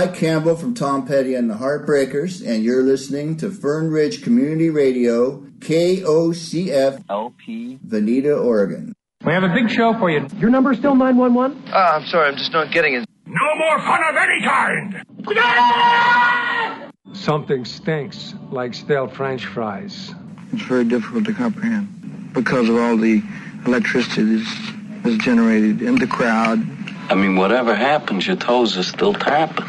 This is Mike Campbell from Tom Petty and the Heartbreakers, and you're listening to Fern Ridge Community Radio, KOCF LP, Veneta, Oregon. We have a big show for you. Your number is still 911? Uh, I'm sorry, I'm just not getting it. No more fun of any kind! Something stinks like stale french fries. It's very difficult to comprehend because of all the electricity that's, that's generated in the crowd. I mean, whatever happens, your toes are still tapping.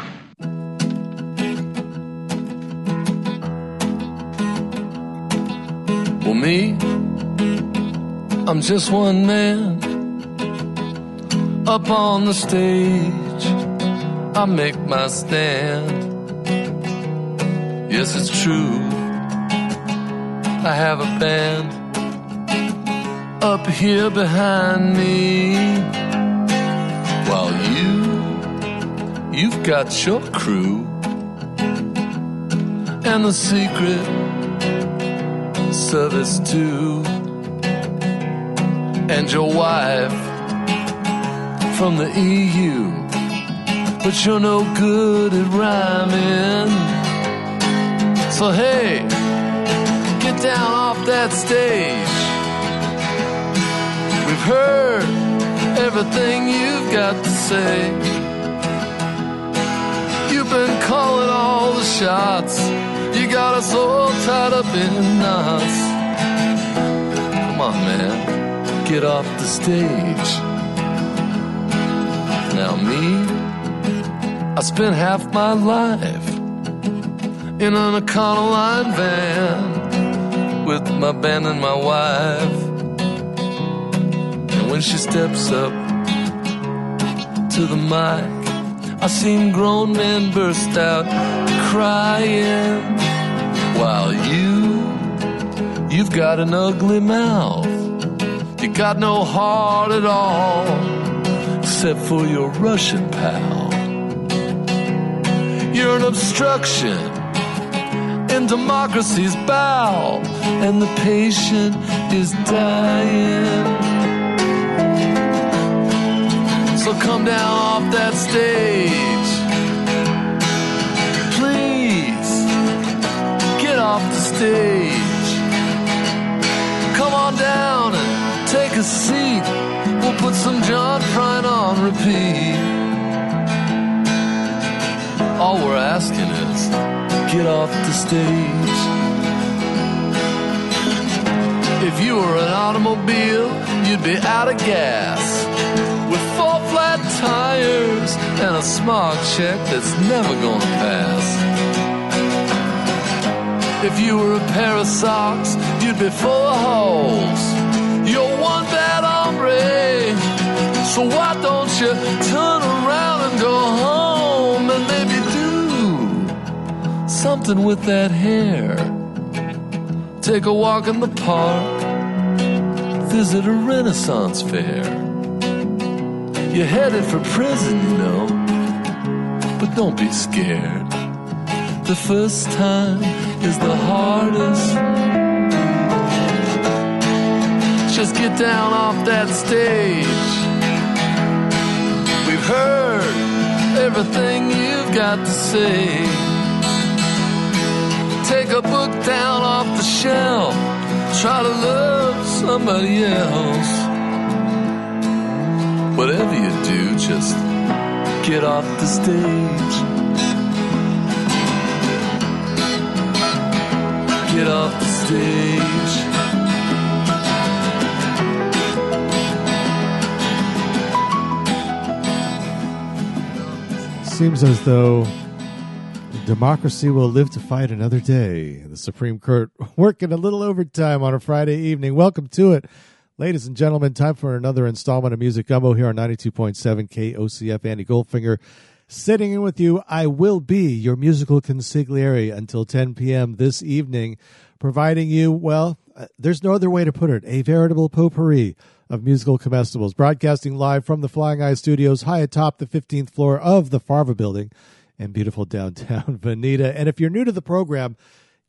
Me, I'm just one man up on the stage. I make my stand. Yes, it's true. I have a band up here behind me. While you, you've got your crew. And the secret service too. And your wife from the EU. But you're no good at rhyming. So hey, get down off that stage. We've heard everything you've got to say. You've been calling all the shots. Got us all tied up in knots. Come on, man, get off the stage. Now, me, I spent half my life in an Econoline van with my band and my wife. And when she steps up to the mic, I seen grown men burst out crying. While you, you've got an ugly mouth. You got no heart at all, except for your Russian pal. You're an obstruction in democracy's bow, and the patient is dying. So come down off that stage. Stage. Come on down and take a seat. We'll put some John Prine on repeat. All we're asking is get off the stage. If you were an automobile, you'd be out of gas. With four flat tires and a smart check that's never gonna pass. If you were a pair of socks, you'd be full of holes. You're one bad hombre. So why don't you turn around and go home and maybe do something with that hair? Take a walk in the park, visit a Renaissance fair. You're headed for prison, you know, but don't be scared. The first time is the hardest. Just get down off that stage. We've heard everything you've got to say. Take a book down off the shelf. Try to love somebody else. Whatever you do, just get off the stage. Get off the stage. Seems as though democracy will live to fight another day. The Supreme Court working a little overtime on a Friday evening. Welcome to it. Ladies and gentlemen, time for another installment of Music Gumbo here on 92.7 KOCF. Andy Goldfinger sitting in with you. I will be your musical consigliere until 10 p.m. this evening, providing you, well, uh, there's no other way to put it, a veritable potpourri of musical comestibles, broadcasting live from the Flying Eye Studios high atop the 15th floor of the Farva building in beautiful downtown Veneta. And if you're new to the program,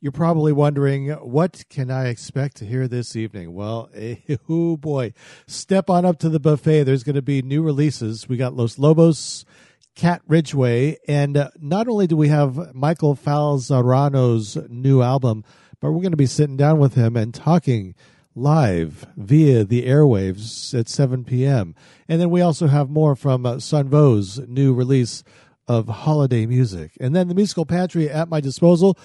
you're probably wondering, what can I expect to hear this evening? Well, oh boy, step on up to the buffet. There's going to be new releases. We got Los Lobos, Cat Ridgeway. And uh, not only do we have Michael Falzarano's new album, but we're going to be sitting down with him and talking live via the airwaves at 7 p.m. And then we also have more from uh, Son Vo's new release of holiday music. And then the musical pantry at my disposal.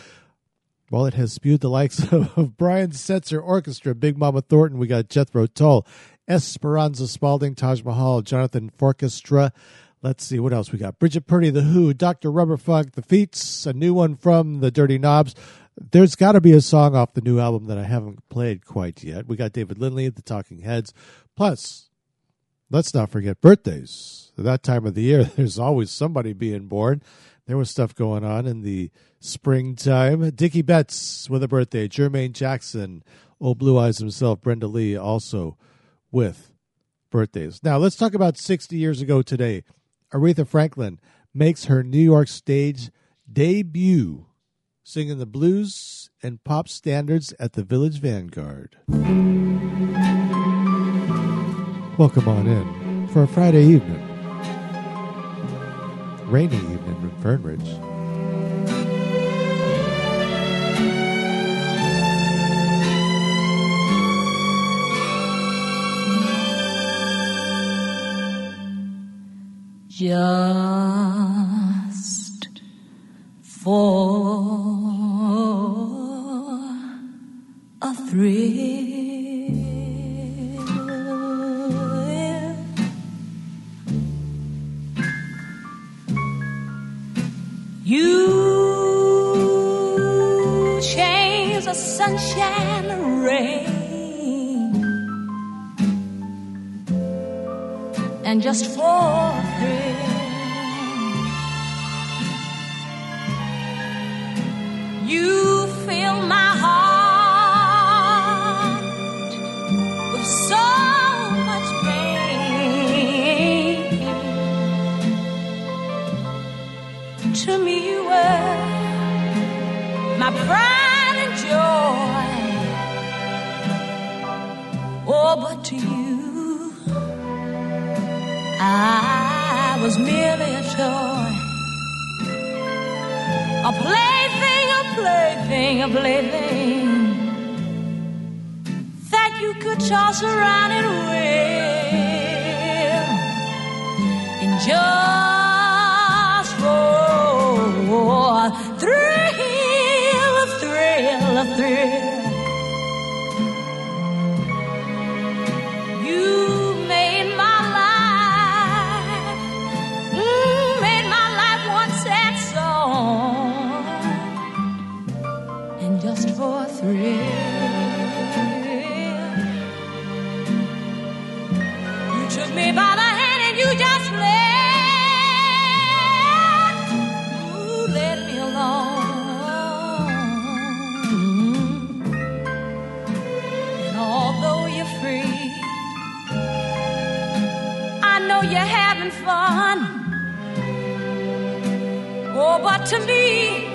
Well, it has spewed the likes of, of Brian Setzer Orchestra, Big Mama Thornton. We got Jethro Tull, Esperanza Spalding, Taj Mahal, Jonathan Fourchestra. Let's see what else we got. Brigitte Purdy, The Who, Dr. Rubberfunk, The Feats, a new one from The Dirty Knobs. There's got to be a song off the new album that I haven't played quite yet. We got David Lindley, The Talking Heads. Plus, let's not forget birthdays. At that time of the year, there's always somebody being born. There was stuff going on in the springtime. Dickey Betts with a birthday. Jermaine Jackson, Old Blue Eyes himself, Brenda Lee also with birthdays. Now, let's talk about 60 years ago today. Aretha Franklin makes her New York stage debut singing the blues and pop standards at the Village Vanguard. Welcome on in for a Friday evening. Rainy evening in Fern Ridge. Just for a thrill. You change the sunshine rain, and just for a thrill. You fill my heart with so much pain. To me, you were my pride and joy. Oh, but to you, I was merely a toy, a plaything, a plaything, a plaything that you could toss around and will and just for thrill, thrill, thrill. But to me,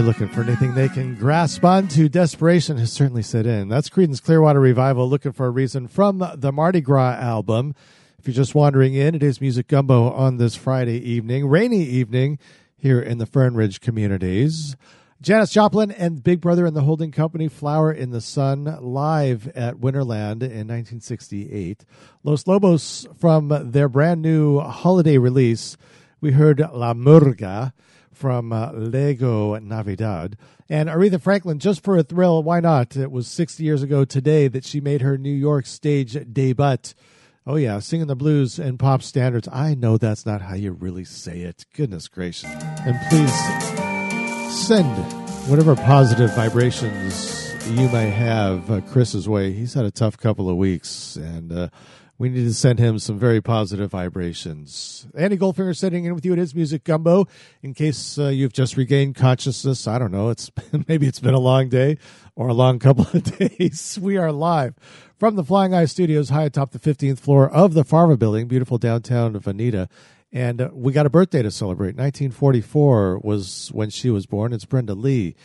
They're looking for anything they can grasp onto. Desperation has certainly set in. That's Creedence Clearwater Revival looking for a reason from the Mardi Gras album. If you're just wandering in, it is Music Gumbo on this Friday evening, rainy evening here in the Fern Ridge communities. Janis Joplin and Big Brother and the Holding Company, Flower in the Sun, live at Winterland in 1968. Los Lobos from their brand new holiday release. We heard La Murga from uh, Llegó Navidad. And Aretha Franklin, just for a thrill, why not? It was 60 years ago today that she made her New York stage debut. Oh, yeah, singing the blues and pop standards. I know that's not how you really say it. Goodness gracious. And please send whatever positive vibrations you may have uh, Chris's way. He's had a tough couple of weeks, and uh, we need to send him some very positive vibrations. Andy Goldfinger sitting in with you at his music gumbo. In case uh, you've just regained consciousness, I don't know. It's maybe it's been a long day or a long couple of days. We are live from the Flying Eye Studios, high atop the 15th floor of the Farva Building, beautiful downtown Veneta. And uh, we got a birthday to celebrate. 1944 was when she was born. It's Brenda Lee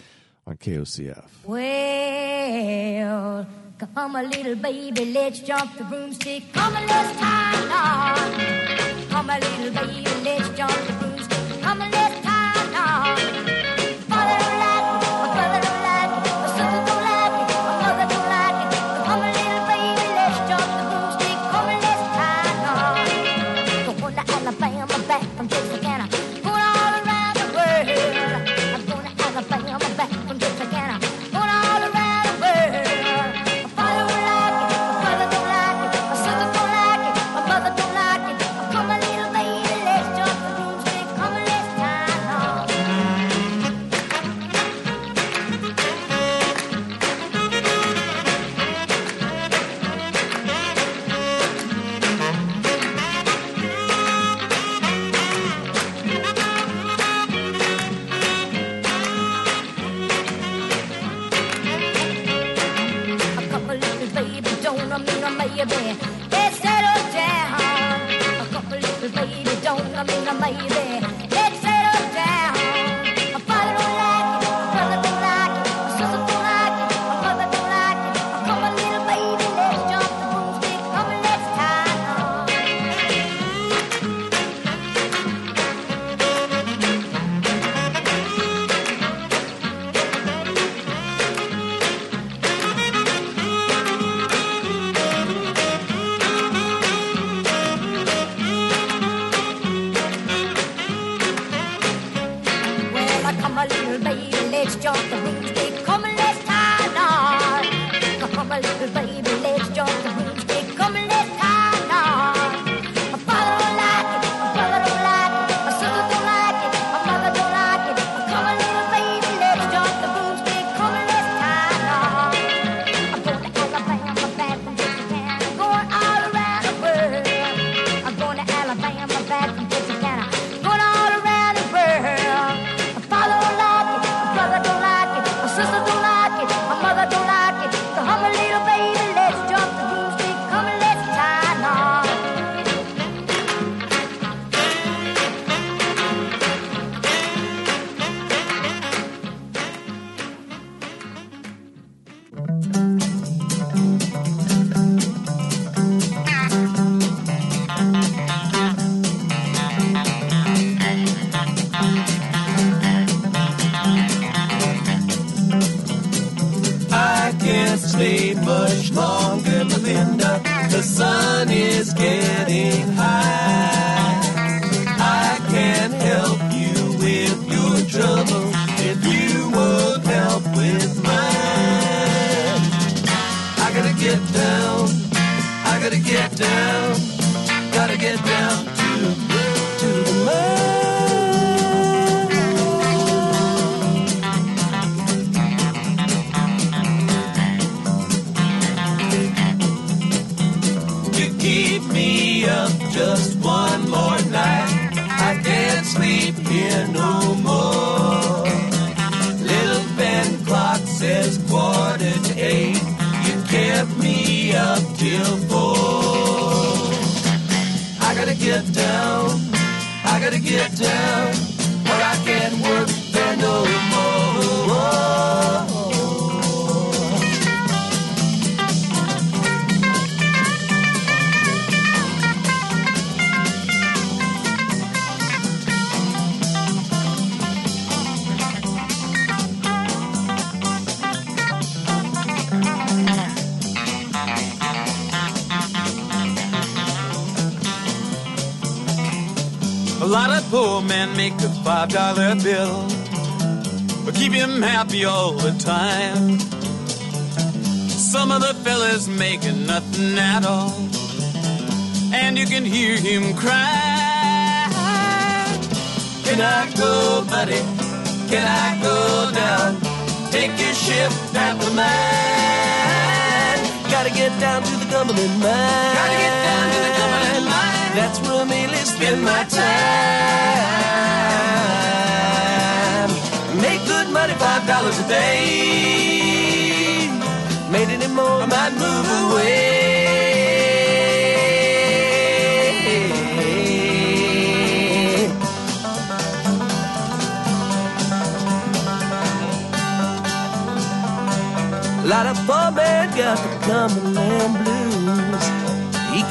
on KOCF. Well, come a little baby, let's jump the broomstick. Come a knot. Come a little baby, let's jump the broomstick. Come a knot.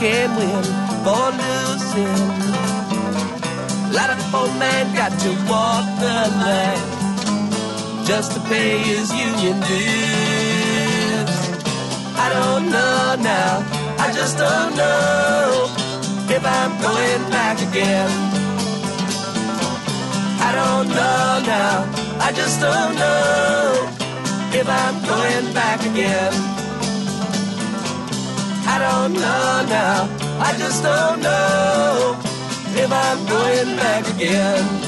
can win for losing. A lot of old man got to walk the line just to pay his union dues. I don't know now, I just don't know if I'm going back again. I don't know now, I just don't know if I'm going back again don't know now. I just don't know if I'm going back again.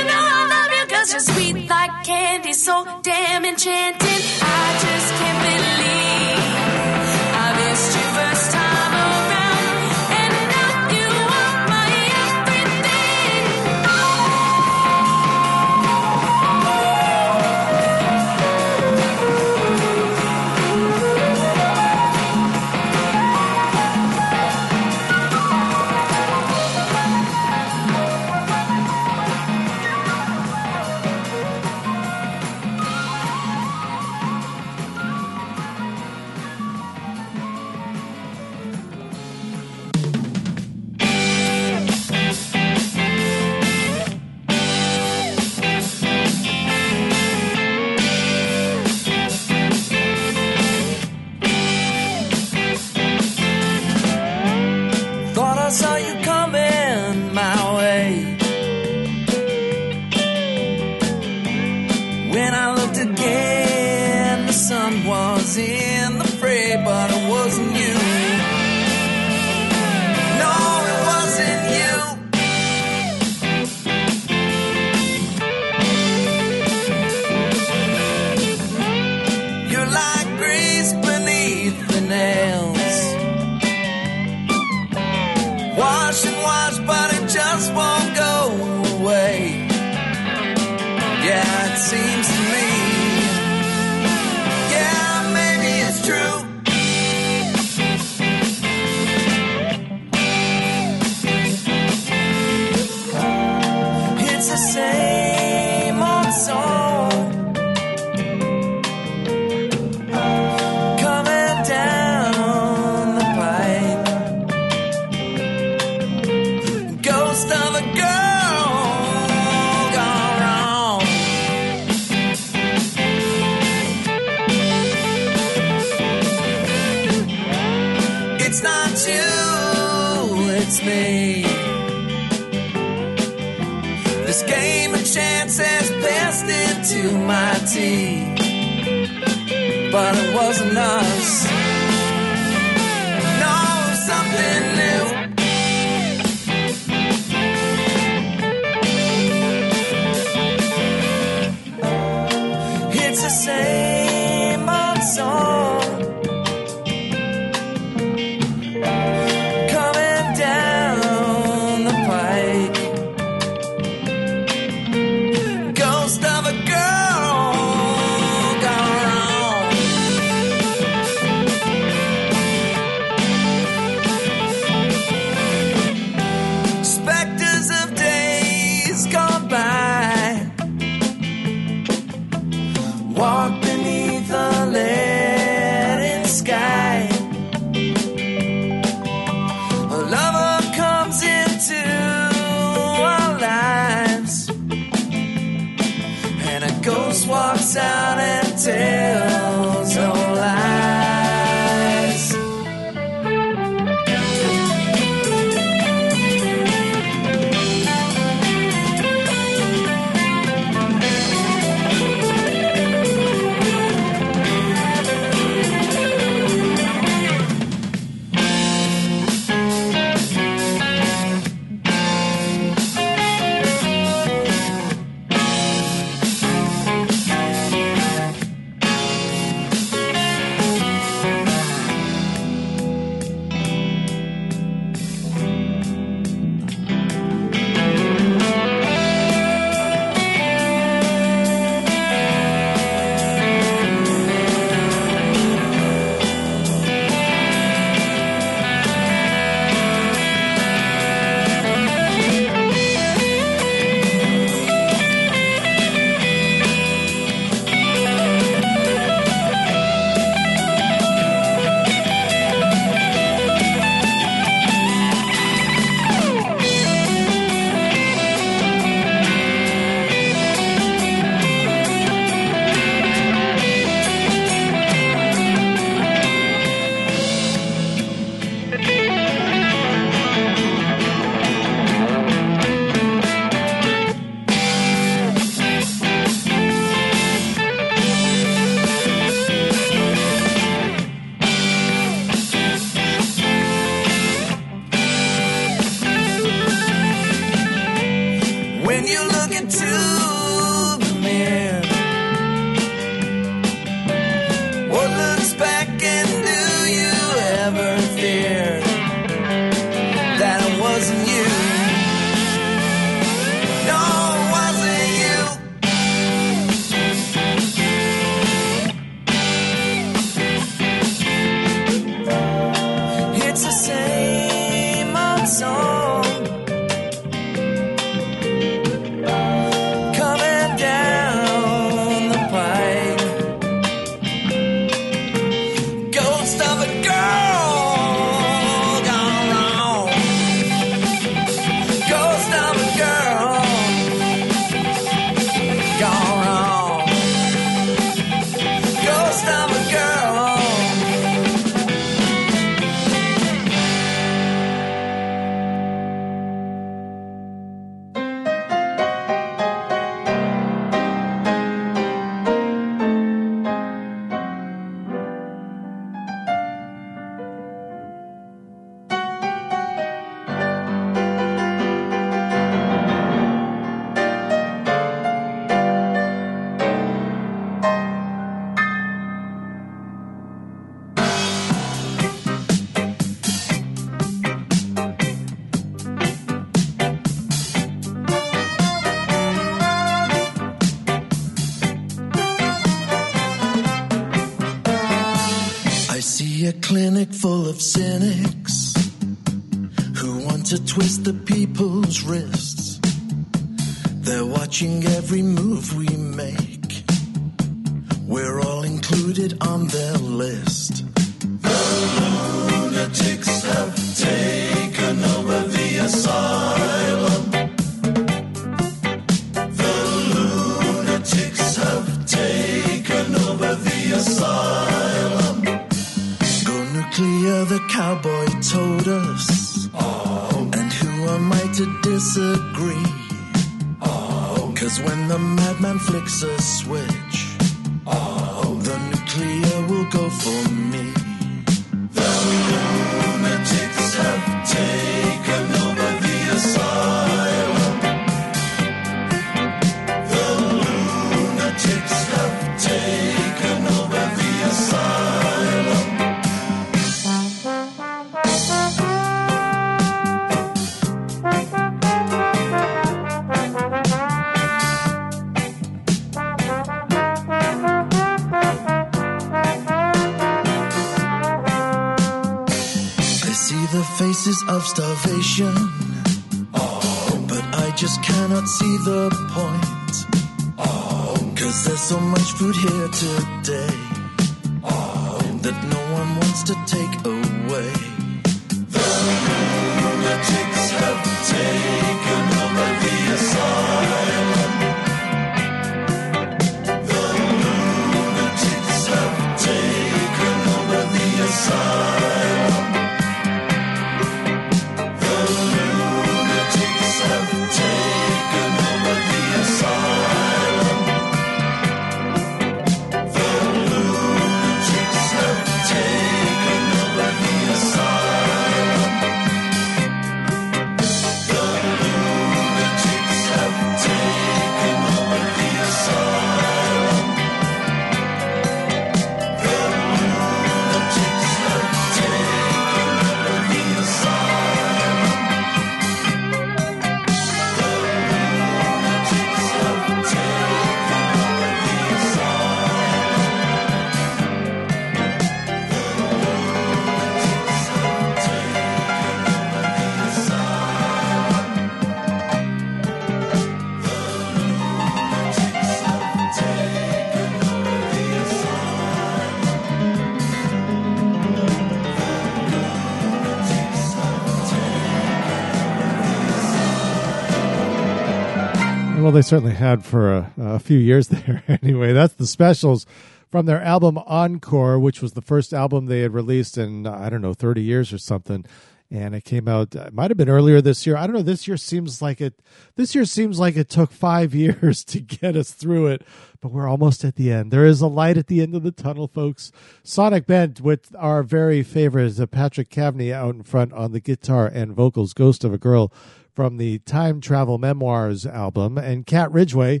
They certainly had for a, a few years there. anyway, that's the specials from their album Encore, which was the first album they had released in, I don't know, 30 years or something. And it came out, it might have been earlier this year. I don't know. This year seems like it, this year seems like it took five years to get us through it, but we're almost at the end. There is a light at the end of the tunnel, folks. Sonic Bent with our very favorite Patrick Cavney out in front on the guitar and vocals, Ghost of a Girl from the Time Travel Memoirs album, and Cat Ridgeway,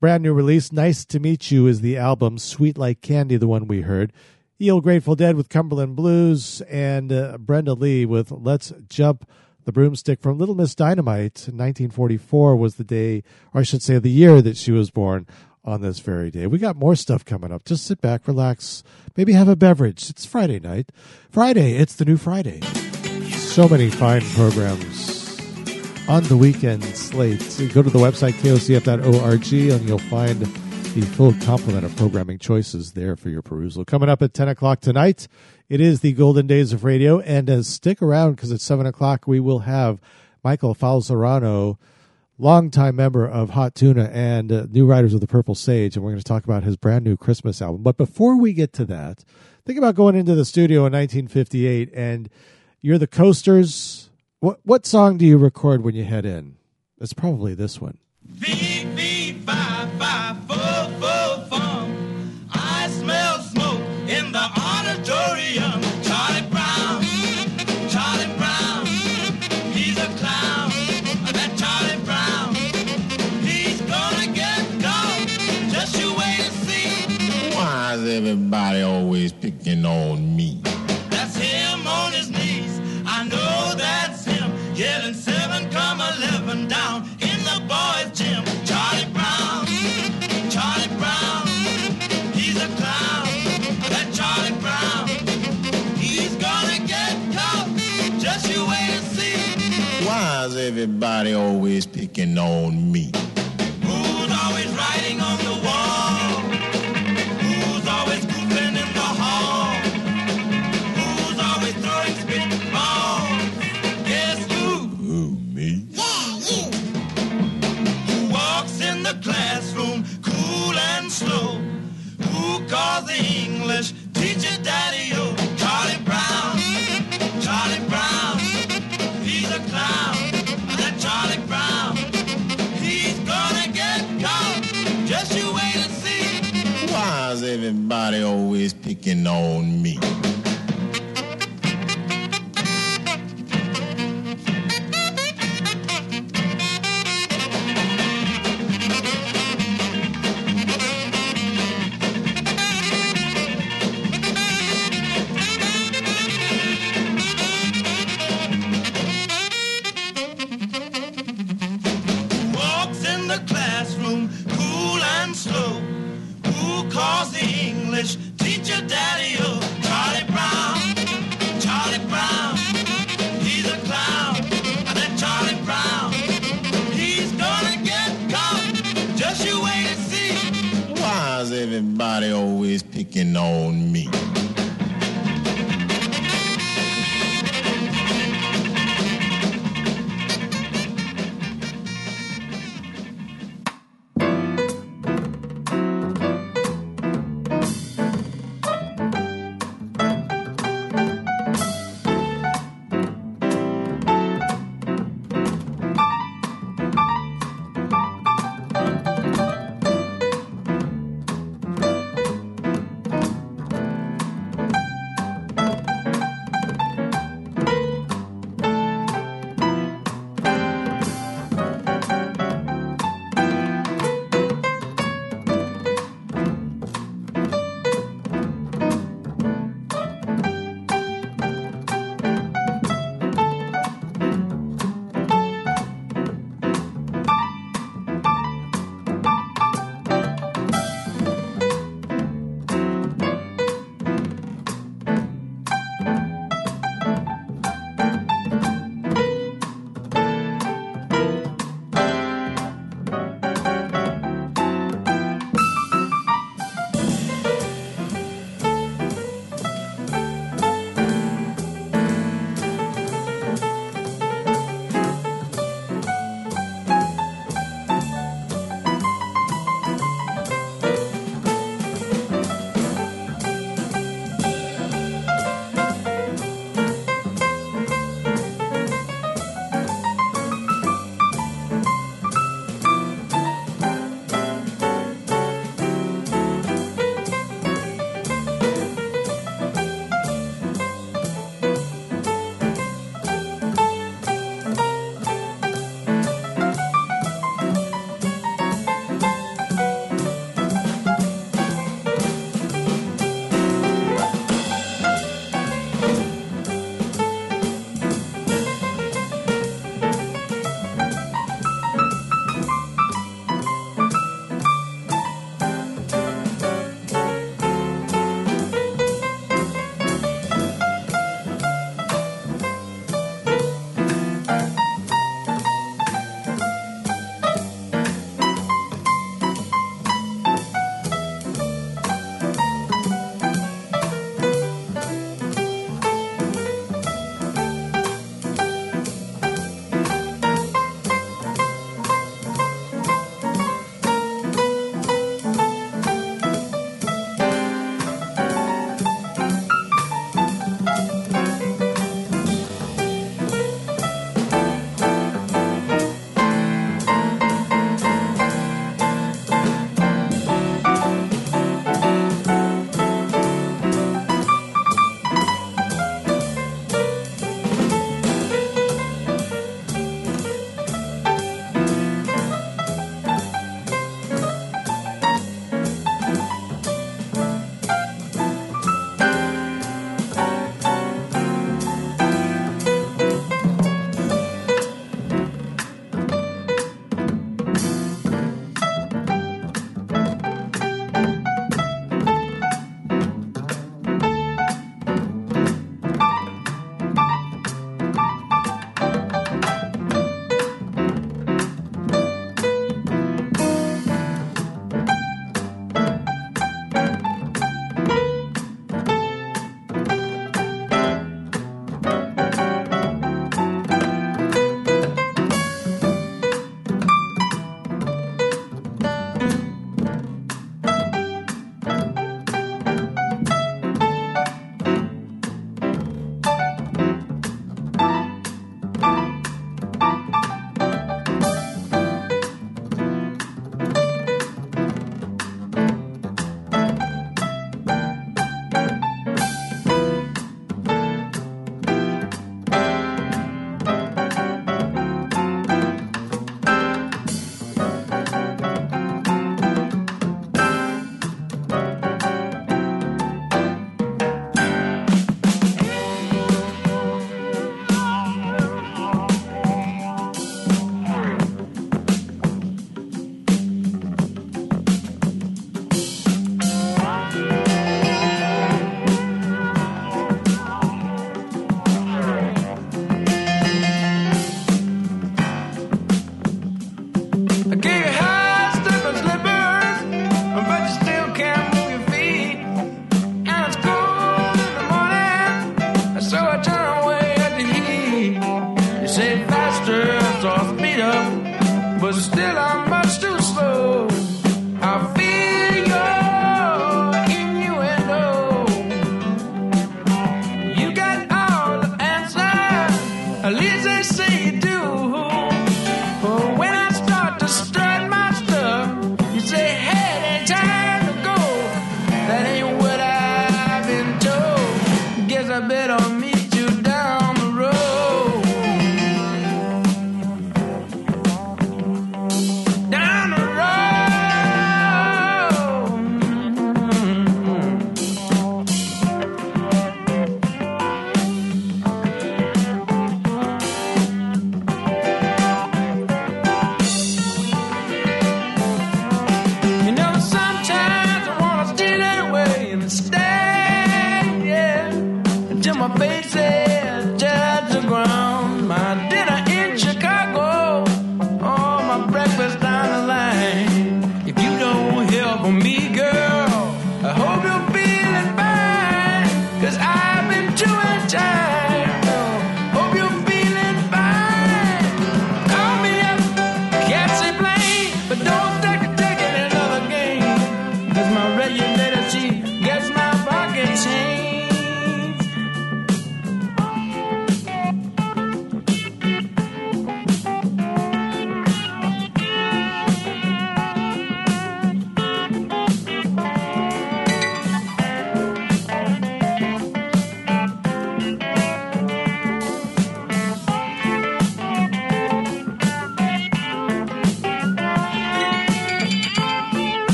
brand new release. Nice to Meet You is the album. Sweet Like Candy, the one we heard. Eel Grateful Dead with Cumberland Blues, and uh, Brenda Lee with Let's Jump the Broomstick from Little Miss Dynamite. 1944 was the day, or I should say the year that she was born on this very day. We got more stuff coming up. Just sit back, relax, maybe have a beverage. It's Friday night. Friday, it's the new Friday. So many fine programs on the weekend slate. Go to the website kocf.org and you'll find the full complement of programming choices there for your perusal. Coming up at 10 o'clock tonight, it is the golden days of radio. And uh, stick around because at 7 o'clock we will have Michael Falzarano, longtime member of Hot Tuna and uh, New Riders of the Purple Sage. And we're going to talk about his brand new Christmas album. But before we get to that, think about going into the studio in 1958 and you're the coasters. What what song do you record when you head in? It's probably this one. I smell smoke in the auditorium. Charlie Brown, Charlie Brown, he's a clown. That Charlie Brown, he's gonna get caught. Just you wait and see. Why is everybody always picking on me? Everybody always picking on me? Who's always writing on the wall? Who's always goofing in the hall? Who's always throwing spitballs? Guess who? Who, me? Yeah, you. Who walks in the classroom cool and slow? Who calls the English teacher daddy everybody always picking on me? Always picking on me?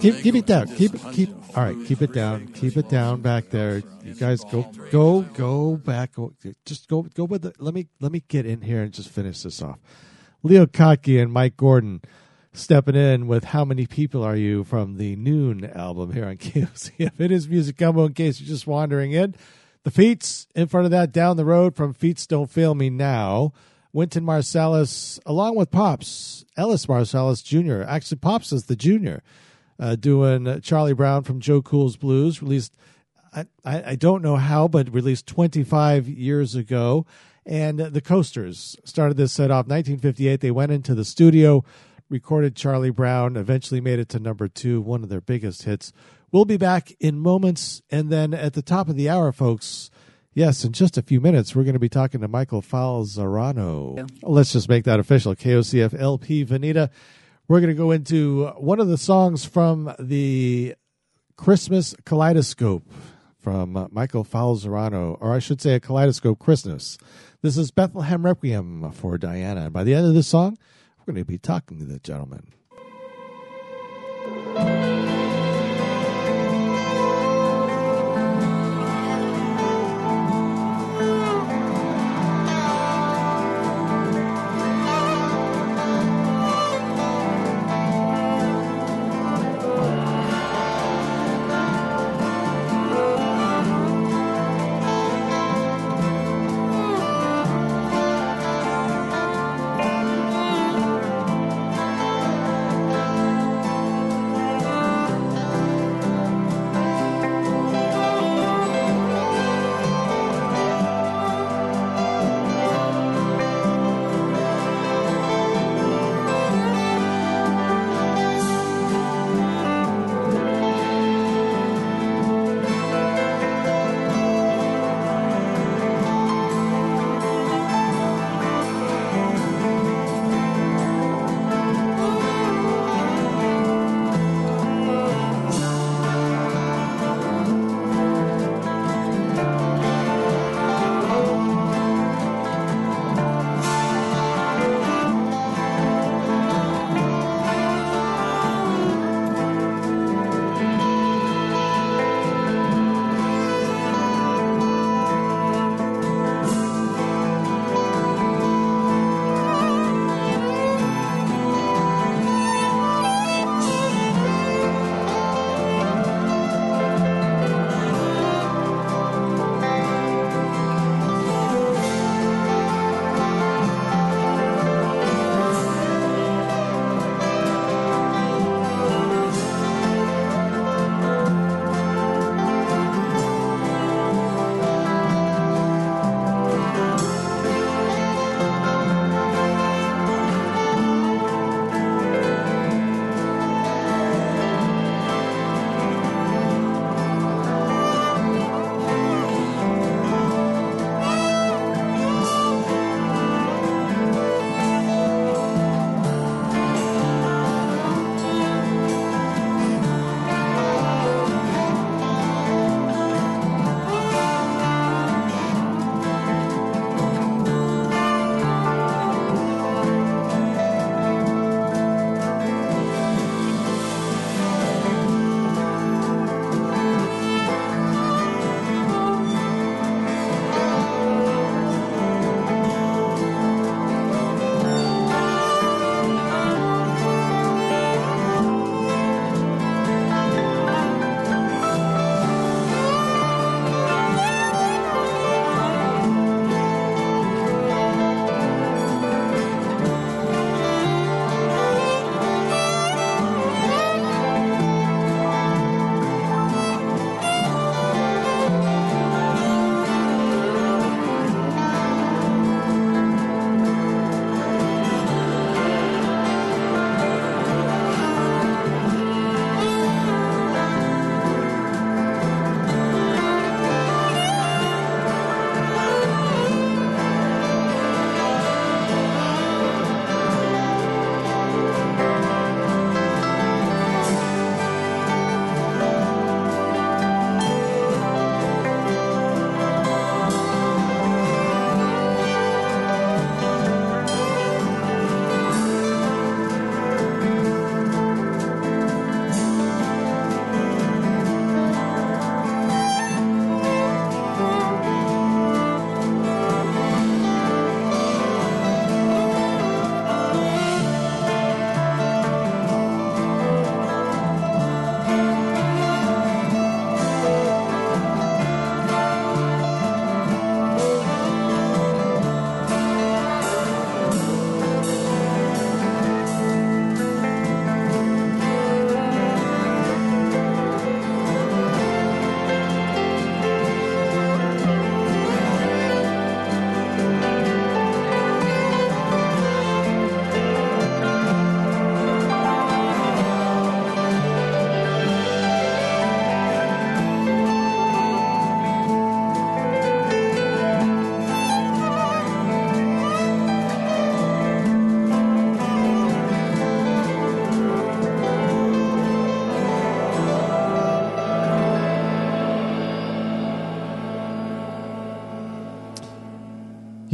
Keep keep it down. Keep it, keep. All right, keep it down. Keep it down back there. You guys, go, go, go back. Just go, go with the. Let me, let me get in here and just finish this off. Leo Kottke and Mike Gordon stepping in with "How Many People Are You" from the Noon album here on KOCF. It is music combo. In case you're just wandering in, the Feats in front of that down the road from Feats Don't Fail Me Now. Wynton Marsalis, along with Pops, Ellis Marsalis Jr. Actually, Pops is the junior, uh, doing Charlie Brown from Joe Cool's Blues, released, I, I, don't know how, but released 25 years ago. And the Coasters started this set off 1958. They went into the studio, recorded Charlie Brown, eventually made it to number two, one of their biggest hits. We'll be back in moments. And then at the top of the hour, folks, Yes, in just a few minutes, we're going to be talking to Michael Falzarano. Let's just make that official. KOCF LP Veneta. We're going to go into one of the songs from the Christmas Kaleidoscope from uh, Michael Falzarano, or I should say a Kaleidoscope Christmas. This is Bethlehem Requiem for Diana. And by the end of this song, we're going to be talking to the gentleman.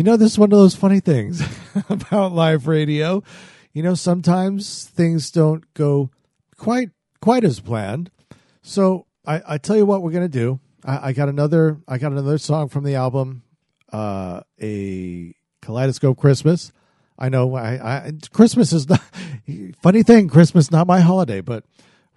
You know, this is one of those funny things about live radio. You know, sometimes things don't go quite quite as planned. So I, I tell you what we're gonna do. I, I got another I got another song from the album, uh, a Kaleidoscope Christmas. I know I, I Christmas is not funny thing. Christmas not my holiday, but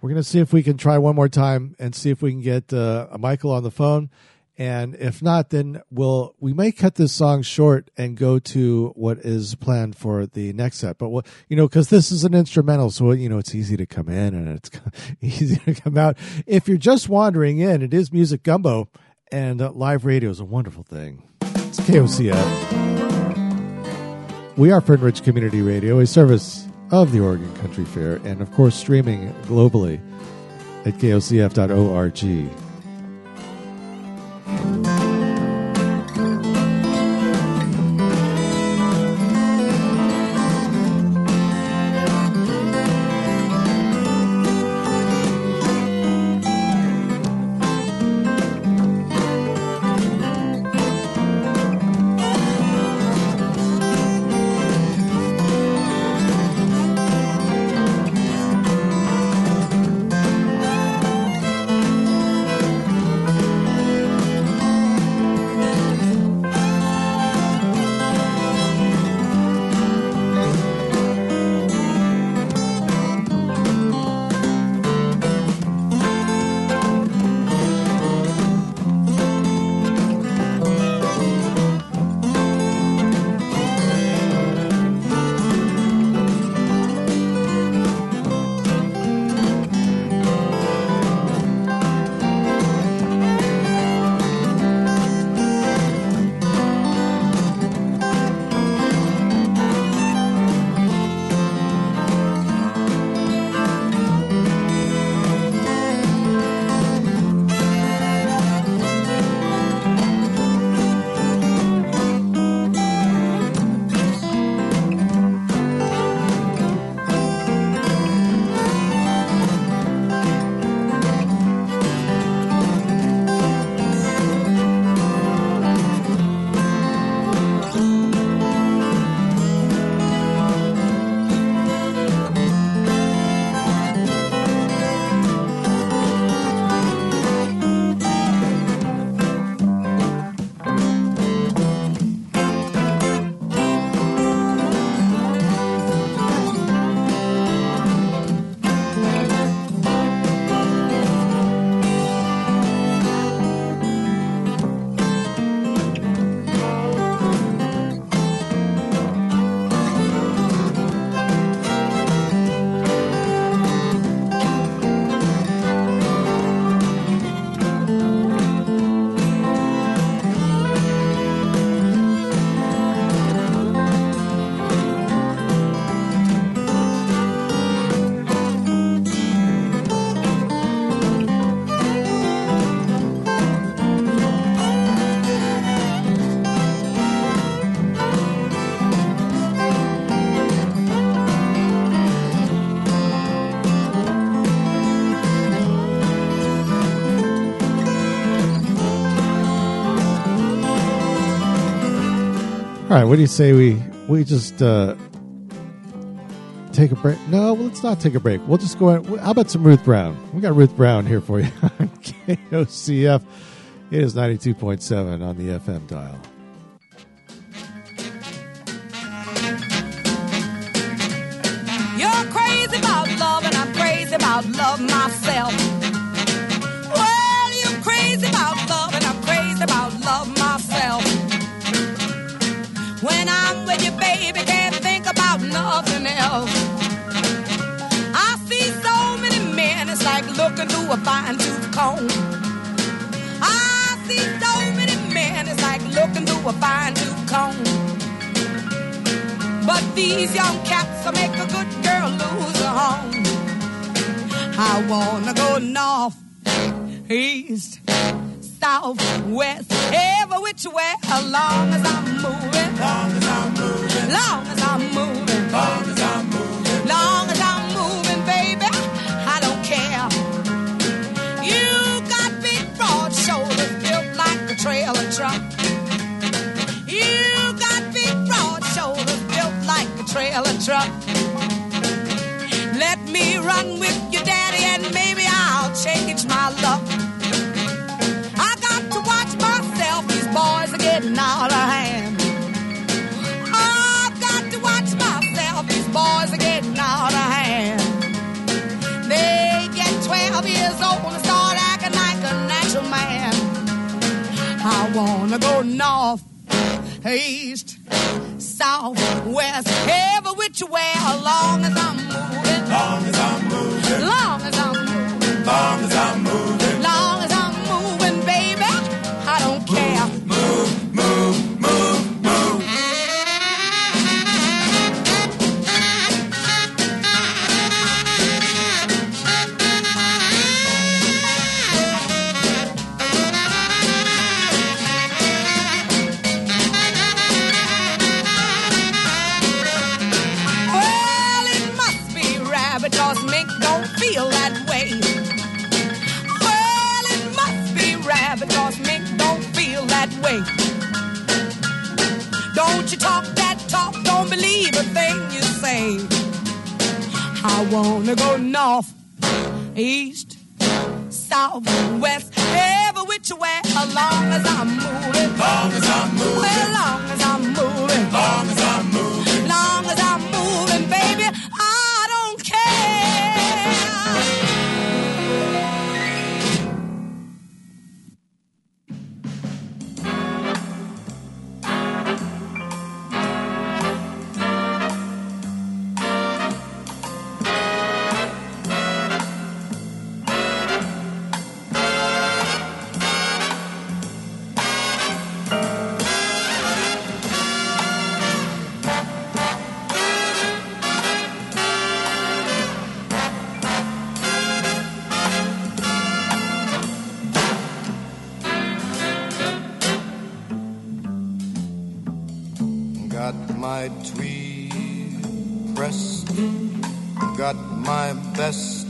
we're gonna see if we can try one more time and see if we can get uh, Michael on the phone. And if not, then we'll we may cut this song short and go to what is planned for the next set. But we'll, you know, because this is an instrumental, so you know it's easy to come in and it's easy to come out. If you're just wandering in, it is music gumbo, and uh, live radio is a wonderful thing. It's KOCF. We are Fern Ridge Community Radio, a service of the Oregon Country Fair, and of course streaming globally at kocf.org. All right, what do you say we we just uh, take a break? No, let's not take a break. We'll just go. On. How about some Ruth Brown? We got Ruth Brown here for you on KOCF. It is ninety two point seven on the FM dial. east, south, west, ever which way. As long as I'm moving, long as I'm moving, long as I'm moving, long as I'm moving, long as I'm moving, baby, I don't care. You got big broad shoulders built like a trailer truck. You got big broad shoulders built like a trailer truck. Let me run with I'll change my luck. I got to watch myself, these boys are getting out of hand. I've got to watch myself, these boys are getting out of hand. They get 12 years old and start acting like a natural man. I wanna go north, east, south, west, ever which way, as long as I'm moving. Long as I'm moving. Long as I'm Long as I'm moving. Wanna go north, east, south, west, every which way, as long as I'm moving. Long as I'm moving. Well, long as I'm moving. Long as I'm moving. Long as I'm moving, best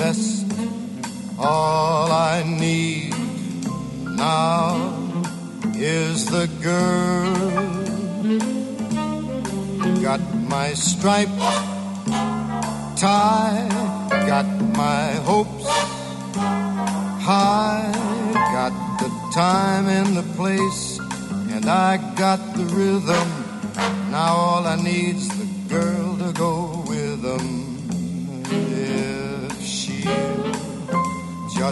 vest. All I need now is the girl. Got my striped tie, got my hopes high, got the time and the place, and I got the rhythm. Now all I need's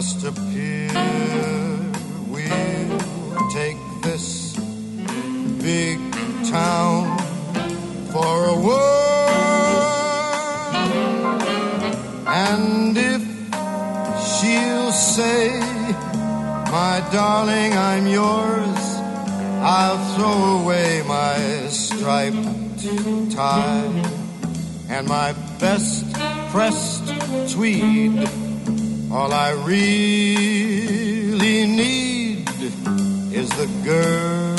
just appear, we'll take this big town for a whirl. And if she'll say, My darling, I'm yours, I'll throw away my striped tie and my best pressed tweed. All I really need is the girl.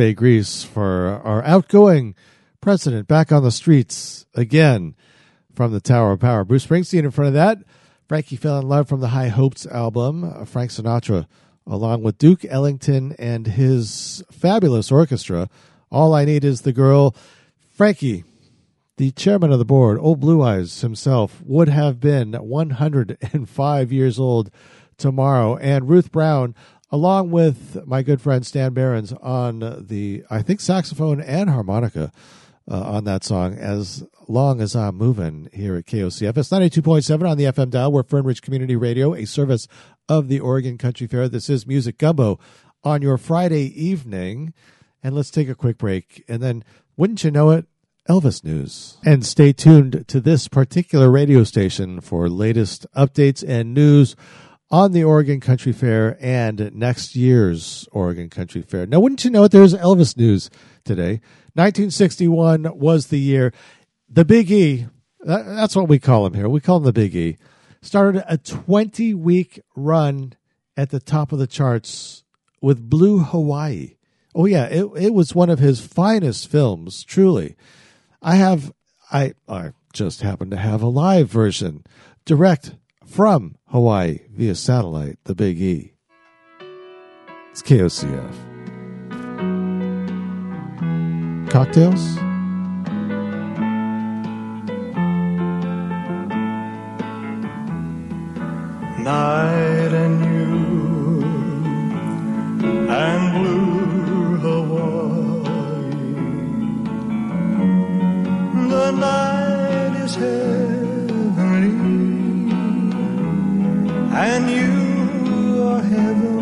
Bay Grease for our outgoing president back on the streets again from the Tower of Power. Bruce Springsteen in front of that. Frankie fell in love from the High Hopes album. Frank Sinatra, along with Duke Ellington and his fabulous orchestra. All I Need is the Girl. Frankie, the chairman of the board, Old Blue Eyes himself, would have been 105 years old tomorrow. And Ruth Brown, along with my good friend Stan Behrens on the, I think, saxophone and harmonica uh, on that song, As Long as I'm Moving here at KOCFS 92.7 on the FM dial. We're Fern Ridge Community Radio, a service of the Oregon Country Fair. This is Music Gumbo on your Friday evening. And let's take a quick break. And then, wouldn't you know it, Elvis news. And stay tuned to this particular radio station for latest updates and news on the Oregon Country Fair and next year's Oregon Country Fair. Now, wouldn't you know it, there's Elvis news today. 1961 was the year. The Big E, that's what we call him here. We call him the Big E. Started a 20 week run at the top of the charts with Blue Hawaii. Oh yeah, it it was one of his finest films, truly. I have I I just happen to have a live version direct from Hawaii via satellite, the Big E. It's KOCF. Cocktails? Night and you and blue Hawaii. The night is heavenly, and you are heaven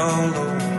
alone.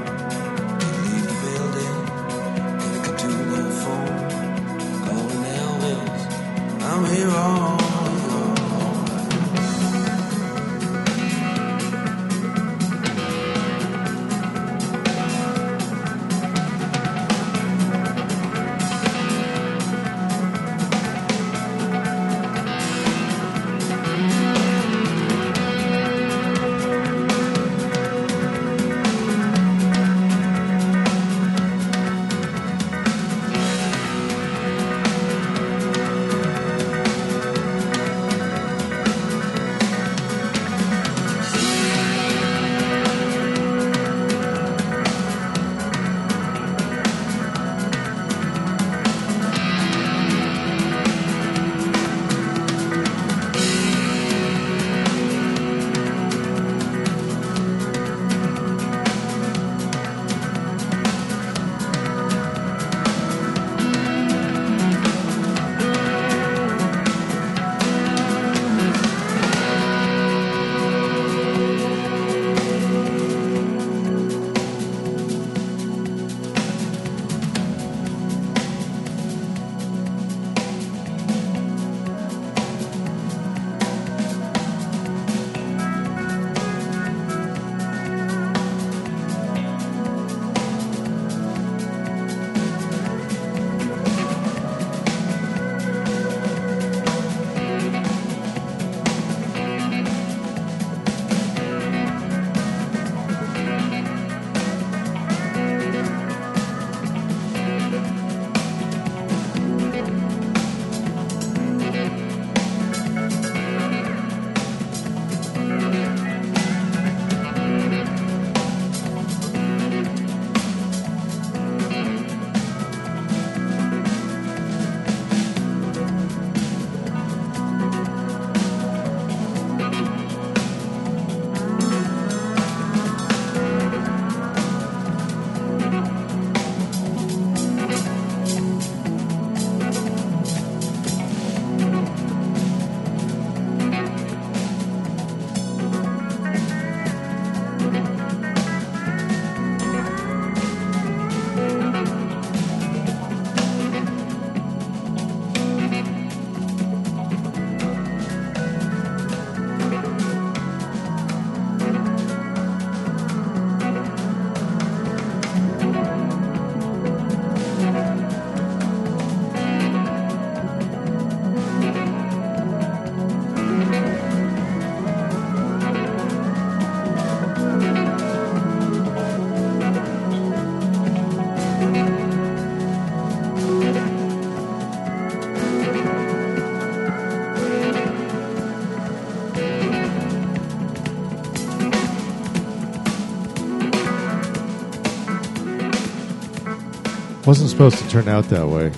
Supposed to turn out that way.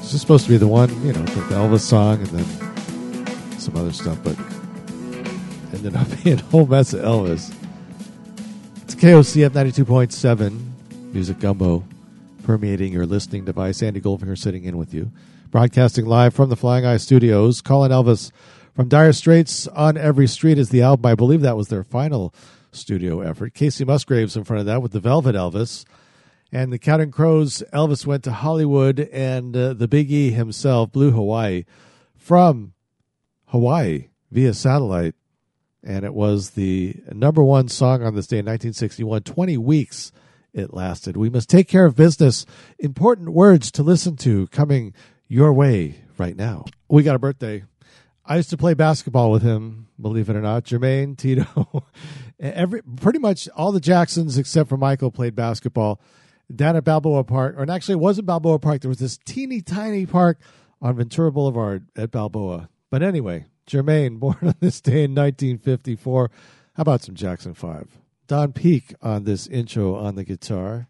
It's just supposed to be the one, you know, the Elvis song and then some other stuff, but ended up being a whole mess of Elvis. It's KOCF 92.7, Music Gumbo, permeating your listening device. Andy Goldfinger sitting in with you. Broadcasting live from the Flying Eye Studios. Calling Elvis from Dire Straits on Every Street is the album. I believe that was their final studio effort. Kacey Musgraves in front of that with the Velvet Elvis. And the Counting Crows, Elvis went to Hollywood, and uh, the Big E himself, Blue Hawaii, from Hawaii via satellite. And it was the number one song on this day in 1961. 20 weeks it lasted. We must take care of business. Important words to listen to coming your way right now. We got a birthday. I used to play basketball with him, believe it or not. Jermaine, Tito, every pretty much all the Jacksons except for Michael played basketball down at Balboa Park, or actually, it wasn't Balboa Park. There was this teeny tiny park on Ventura Boulevard at Balboa. But anyway, Jermaine, born on this day in 1954. How about some Jackson 5? Don Peake on this intro on the guitar.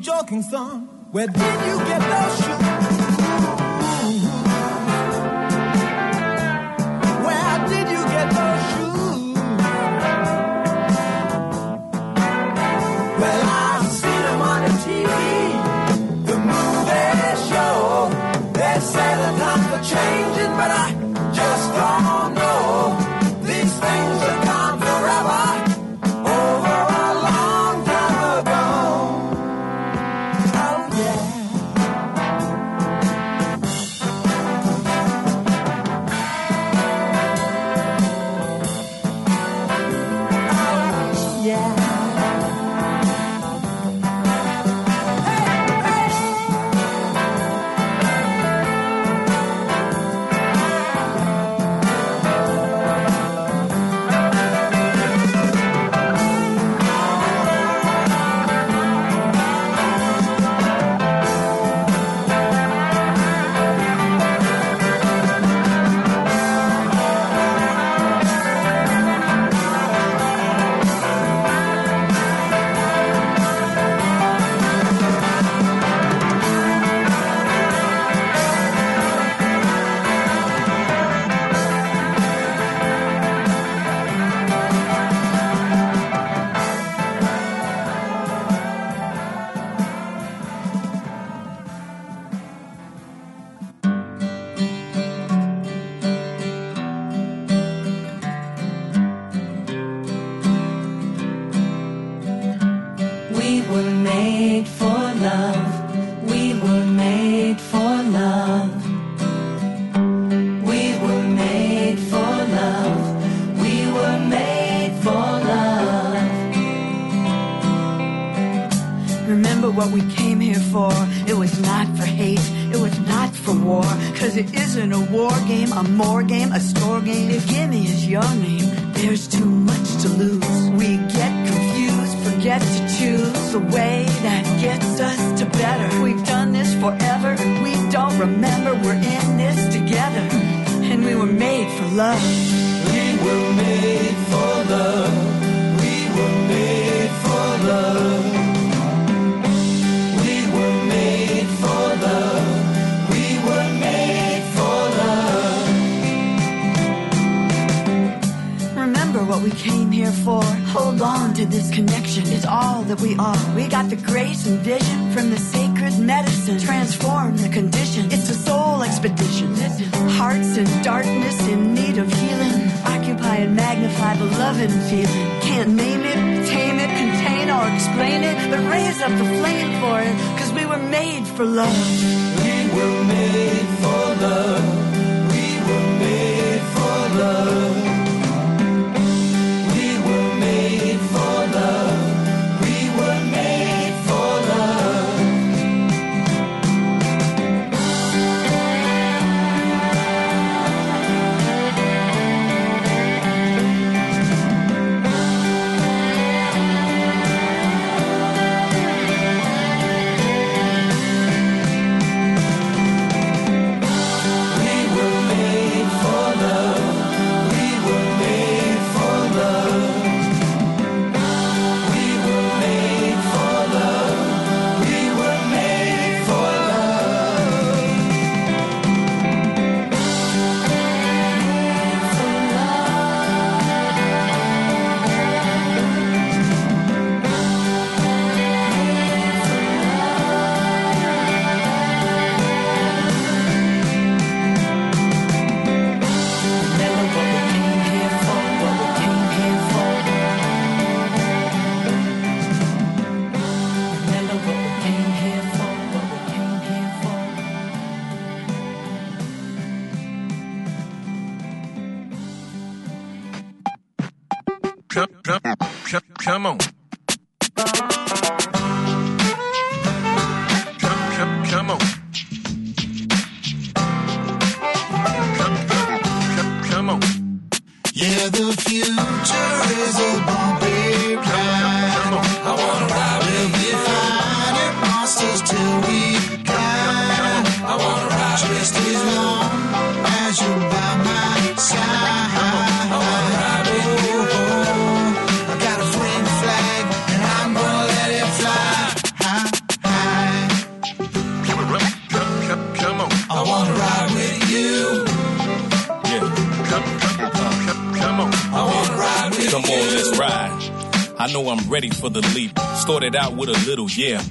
Joking, son. Where did you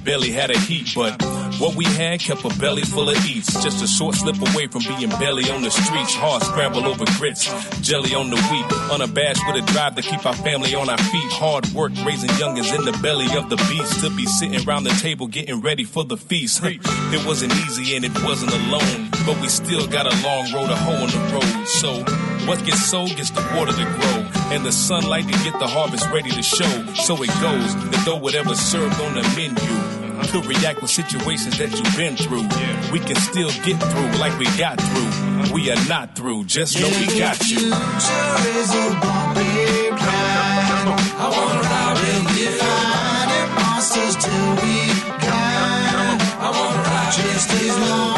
barely had a heat, but what we had kept a belly full of eats. Just a short slip away from being belly on the streets. Hard scramble over grits, jelly on the wheat. Unabashed with a drive to keep our family on our feet. Hard work raising youngins in the belly of the beast. To be sitting around the table getting ready for the feast. It wasn't easy and it wasn't alone, but we still got a long road to hoe on the road. So what gets sown gets the water to grow, and the sunlight to get the harvest ready to show. So it goes, that though whatever's served on the menu could react with situations that you've been through. We can still get through like we got through. We are not through, just know we got you. future is a bumpy ride. I wanna ride with you. Fighting monsters till we die. I wanna ride just as long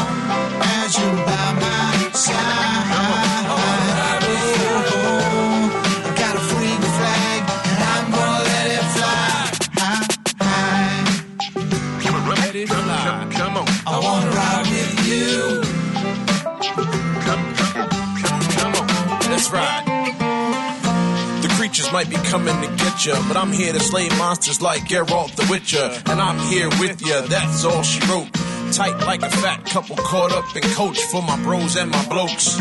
might be coming to get ya, but I'm here to slay monsters like Geralt the Witcher. And I'm here with ya, that's all she wrote. Tight like a fat couple caught up in coach for my bros and my blokes.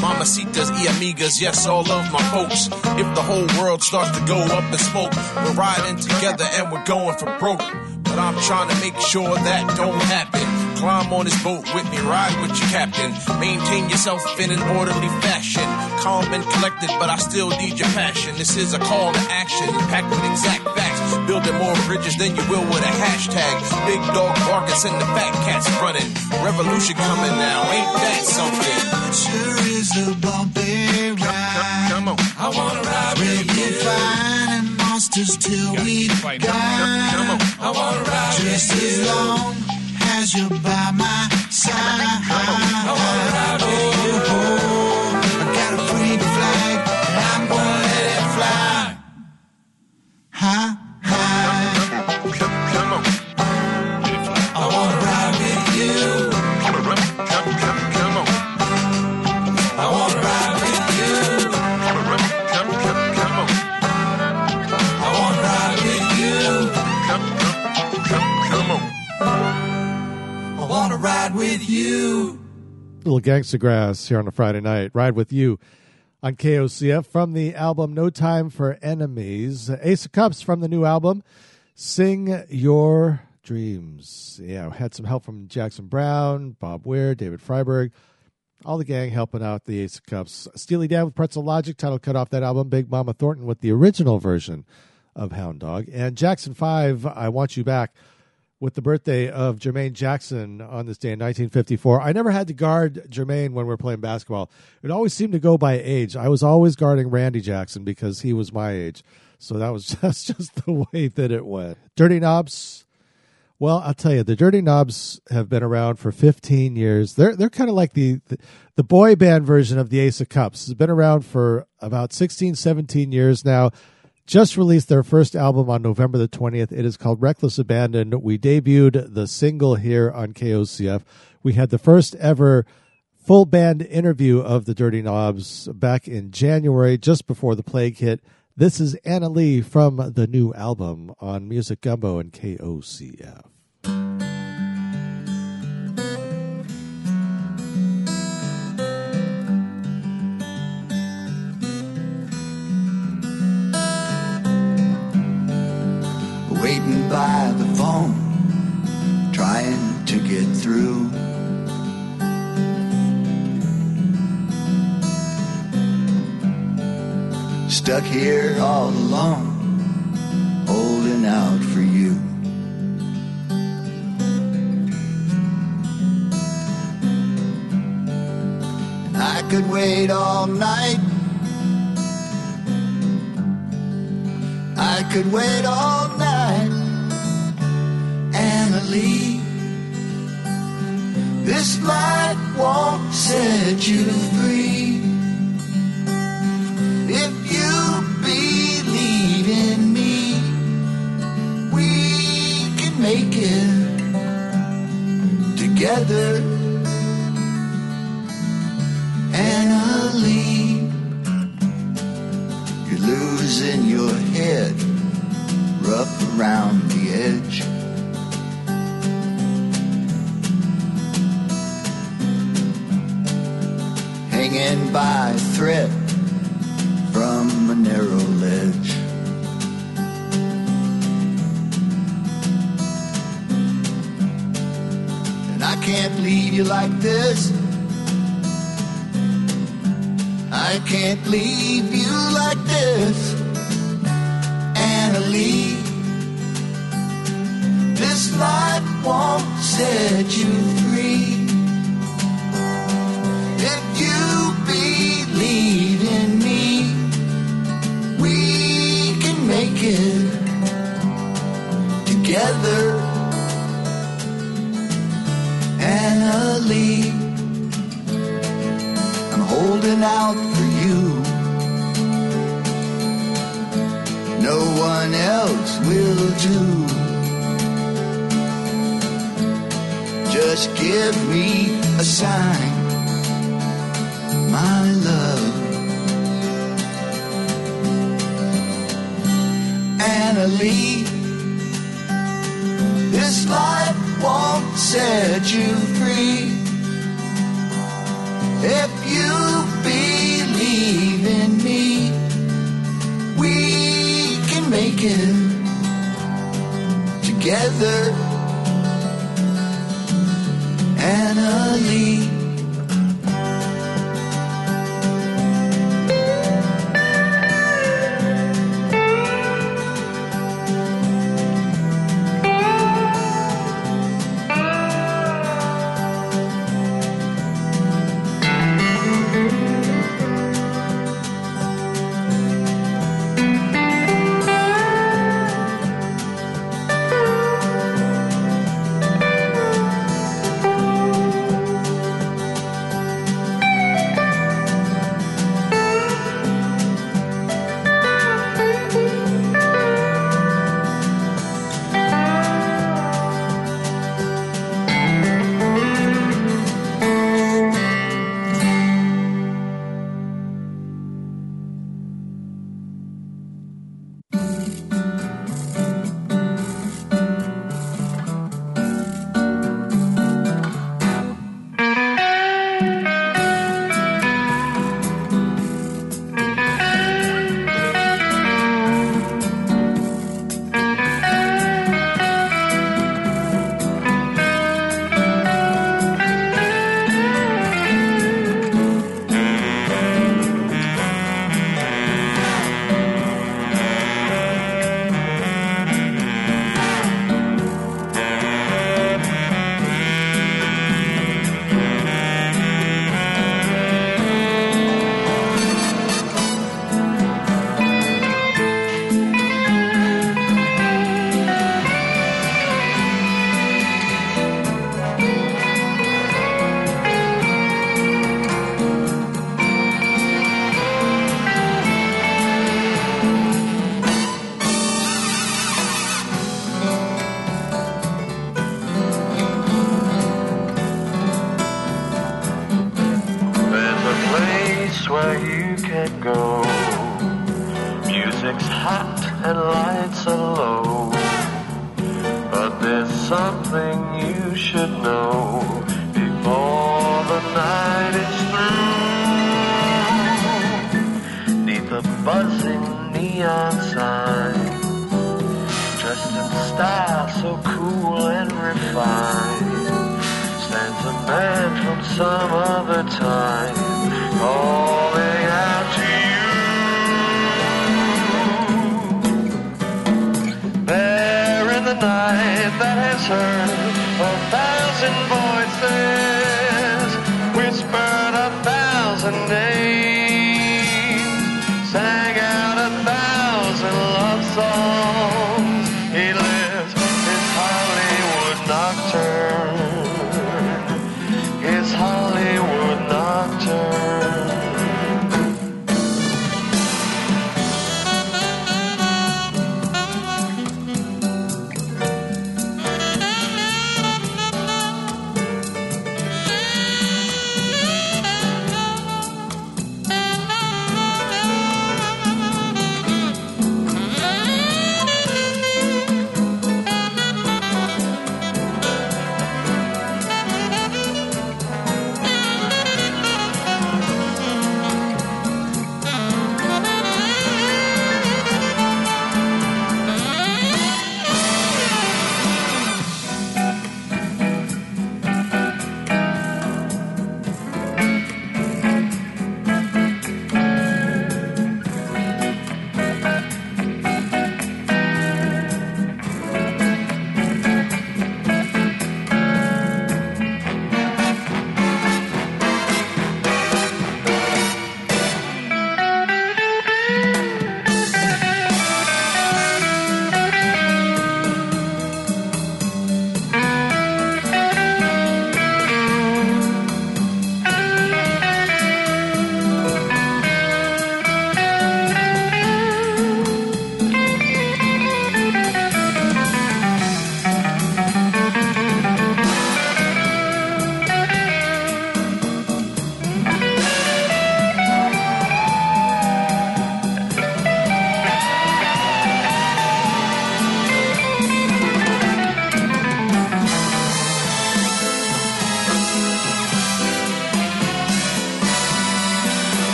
Mamacitas y amigas, yes, all of my folks. If the whole world starts to go up in smoke, we're riding together and we're going for broke. But I'm trying to make sure that don't happen. Climb on this boat with me, ride with your captain. Maintain yourself in an orderly fashion. Calm and collected, but I still need your passion. This is a call to action, packed with exact facts. Building more bridges than you will with a hashtag. Big dog barking, send the fat cats running. Revolution coming now, ain't that something? Sure is a bumpy ride. Come on, I wanna ride with you. Finding monsters till we die. Come on, I wanna ride just as long as you're by my side. Gangsta Grass here on a Friday night. Ride with you on KOCF from the album No Time for Enemies. Ace of Cups from the new album Sing Your Dreams. Yeah, had some help from Jackson Browne, Bob Weir, David Freiberg, all the gang helping out the Ace of Cups. Steely Dan with Pretzel Logic, title cut off that album. Big Mama Thornton with the original version of Hound Dog. And Jackson 5, I Want You Back with the birthday of Jermaine Jackson on this day in 1954. I never had to guard Jermaine when we were playing basketball. It always seemed to go by age. I was always guarding Randy Jackson because he was my age. So that was just, just the way that it went. Dirty Knobs. Well, I'll tell you, the Dirty Knobs have been around for 15 years. They're they're kind of like the, the the boy band version of the Ace of Cups. It's been around for about 16, 17 years now just released their first album on November the 20th. It is called Reckless Abandon. We debuted the single here on KOCF. We had the first ever full band interview of the Dirty Knobs back in January, just before the plague hit. This is Anna Lee from the new album on Music Gumbo and KOCF. Waiting by the phone, trying to get through. Stuck here all alone, holding out for you. I could wait all night. I could wait all night. Anna Lee, this light won't set you free. If you believe in me, we can make it together. Anna Lee, you're losing your head rough around the edge. Hanging by thread from a narrow ledge. And I can't leave you like this. I can't leave you like this. Anna Lee, this life won't set you free. If you believe in me, we can make it together. Anna Lee, I'm holding out else will do. Just give me a sign, my love. Anna Lee, this life won't set you free. If you it together. Anna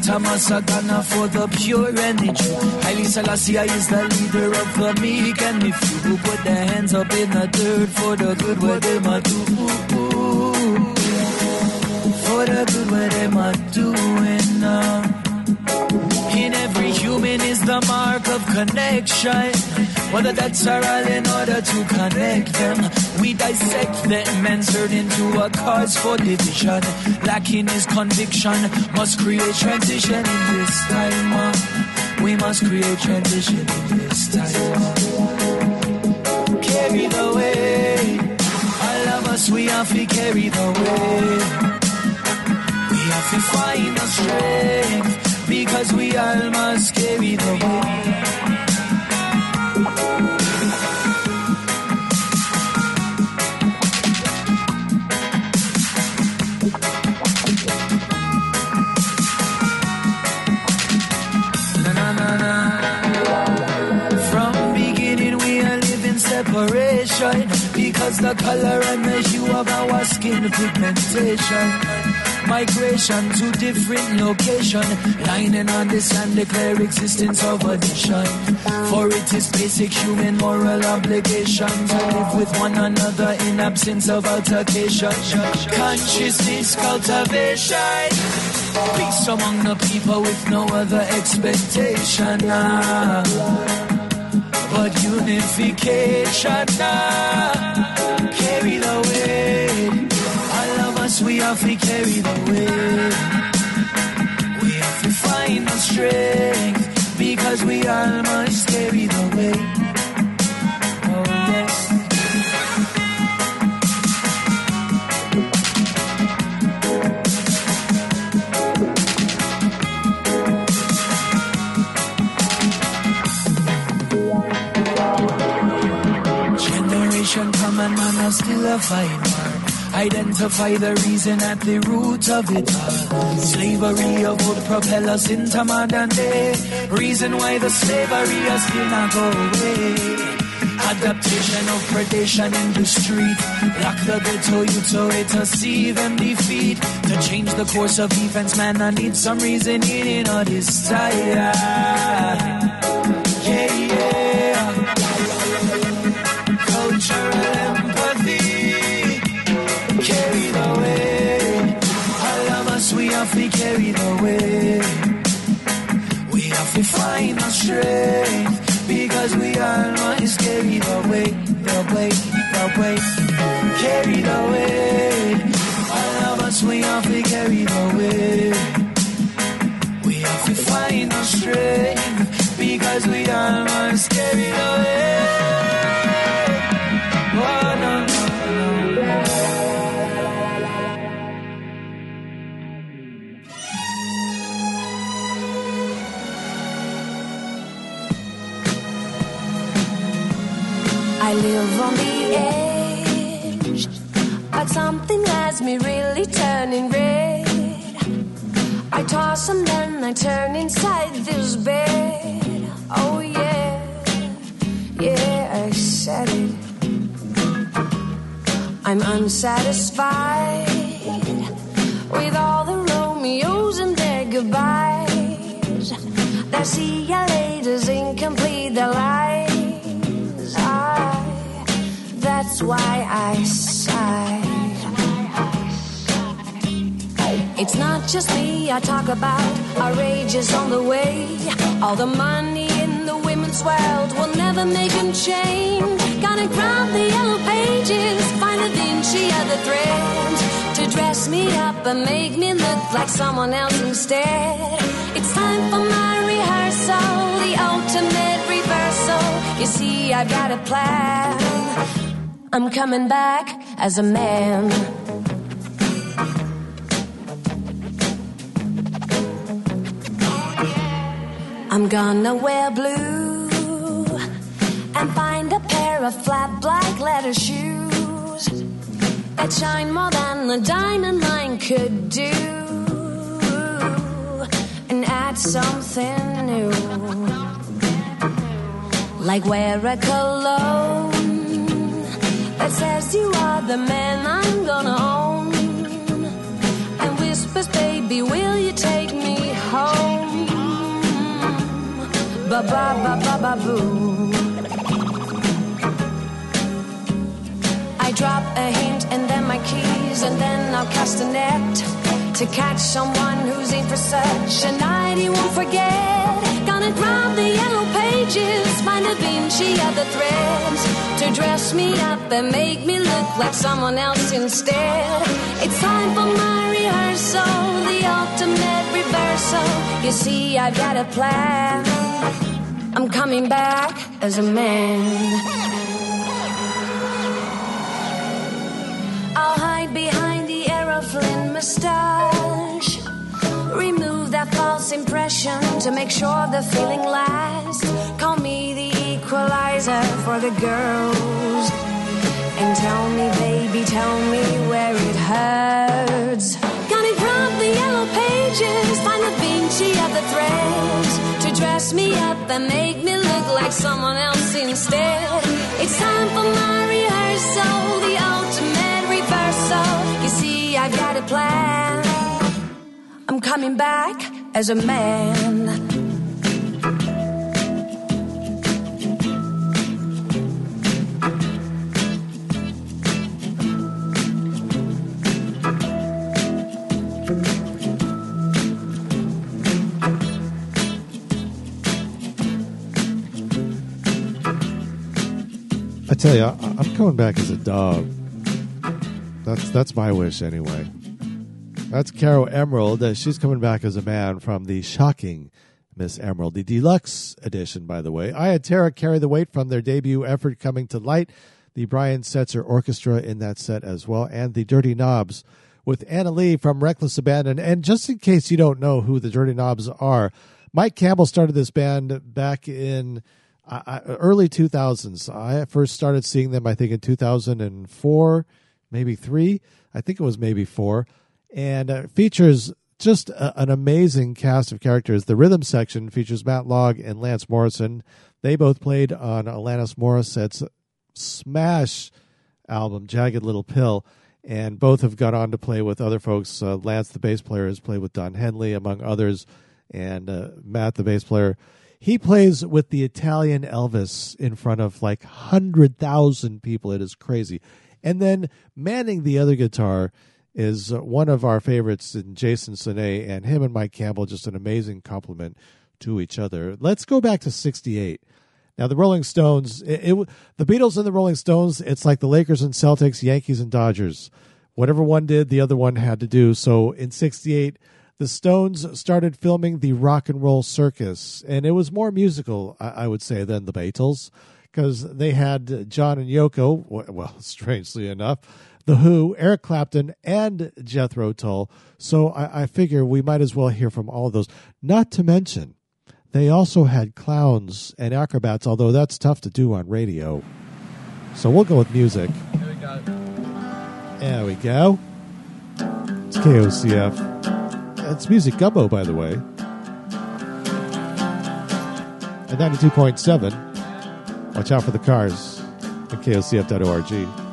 Satana for the pure and the true. Haile Selassie is the leader of the meek and the few who put their hands up in the dirt for the good what they might do. For the good what they might doing now. Uh, in every human is the mark of connection. Whether that's our all in order to connect them. We dissect them and turn into a cause for division. Lacking is conviction. Must create transition in this time. uh. We must create transition in this time. Carry the way. All of us, we have to carry the way. We have to find the strength because we all must carry the weight. Because the color and the hue of our skin pigmentation. Migration to different location, lining on the sand declare existence of a nation. For it is basic human moral obligation to live with one another in absence of altercation. Consciousness cultivation. Peace among the people with no other expectation. ah. But unification ah. Us, we to carry the weight. We to find the strength because we all must carry the weight. Oh, yes. Generation come and man are still a fight. Identify the reason at the root of it all. Slavery of old propel us into modern day. Reason why the slavery is still not go away. Adaptation of predation in the street. Lock the ghetto to see them defeat. To change the course of events, man, I need some reasoning in all this time. The. We have to find our strength because we must carry the weight, the weight. Carry the weight. All of us, we have to carry the weight. We have to find our strength someone else instead. It's time for my rehearsal, the ultimate reversal. You see, I've got a plan. I'm coming back as a man. I'm gonna wear blue and find a pair of flat black leather shoes that shine more than the diamond line could do something new. Like wear a cologne that says you are the man I'm gonna own. And whispers, baby, will you take me home? Ba ba ba ba ba boo. I drop a hint and then my keys and then I'll cast a net to catch someone who's in for such a night he won't forget. Gonna grab the yellow pages, find a Vinci other threads to dress me up and make me look like someone else instead. It's time for my rehearsal, the ultimate reversal. You see, I've got a plan. I'm coming back as a man. Impression to make sure the feeling lasts. Call me the equalizer for the girls. And tell me, baby, tell me where it hurts. Gonna grab the yellow pages, find the Vinci of the threads to dress me up and make me look like someone else instead. It's time for my rehearsal, the ultimate reversal. You see, I've got a plan. I'm coming back as a man. I tell you, I, I'm coming back as a dog. That's that's my wish anyway. That's Caro Emerald. Uh, she's coming back as a man from the shocking Miss Emerald, the deluxe edition, by the way. I had Tara carry the weight from their debut effort coming to light. The Brian Setzer Orchestra in that set as well, and the Dirty Knobs with Anna Lee from Wreckless Abandon. And just in case you don't know who the Dirty Knobs are, Mike Campbell started this band back in uh, early 2000s. I first started seeing them, I think, in 2004, maybe three. I think it was maybe four. And uh, features just a, an amazing cast of characters. The rhythm section features Matt Laug and Lance Morrison. They both played on Alanis Morissette's smash album, Jagged Little Pill, and both have gone on to play with other folks. Uh, Lance, the bass player, has played with Don Henley, among others, and uh, Matt, the bass player, he plays with the Italian Elvis in front of like 100,000 people. It is crazy. And then manning the other guitar is uh, one of our favorites in Jason Sinay, and him and Mike Campbell, just an amazing compliment to each other. Let's go back to 68. Now, the Rolling Stones, it, it, the Beatles and the Rolling Stones, it's like the Lakers and Celtics, Yankees and Dodgers. Whatever one did, the other one had to do. So in 68, the Stones started filming the Rock and Roll Circus, and it was more musical, I, I would say, than the Beatles, because they had John and Yoko, well, strangely enough, The Who, Eric Clapton, and Jethro Tull. So I, I figure we might as well hear from all of those. Not to mention, they also had clowns and acrobats, although that's tough to do on radio. So we'll go with music. Here we go. There we go. It's KOCF. It's Music Gumbo, by the way. At 92.7. Watch out for the cars at KOCF.org.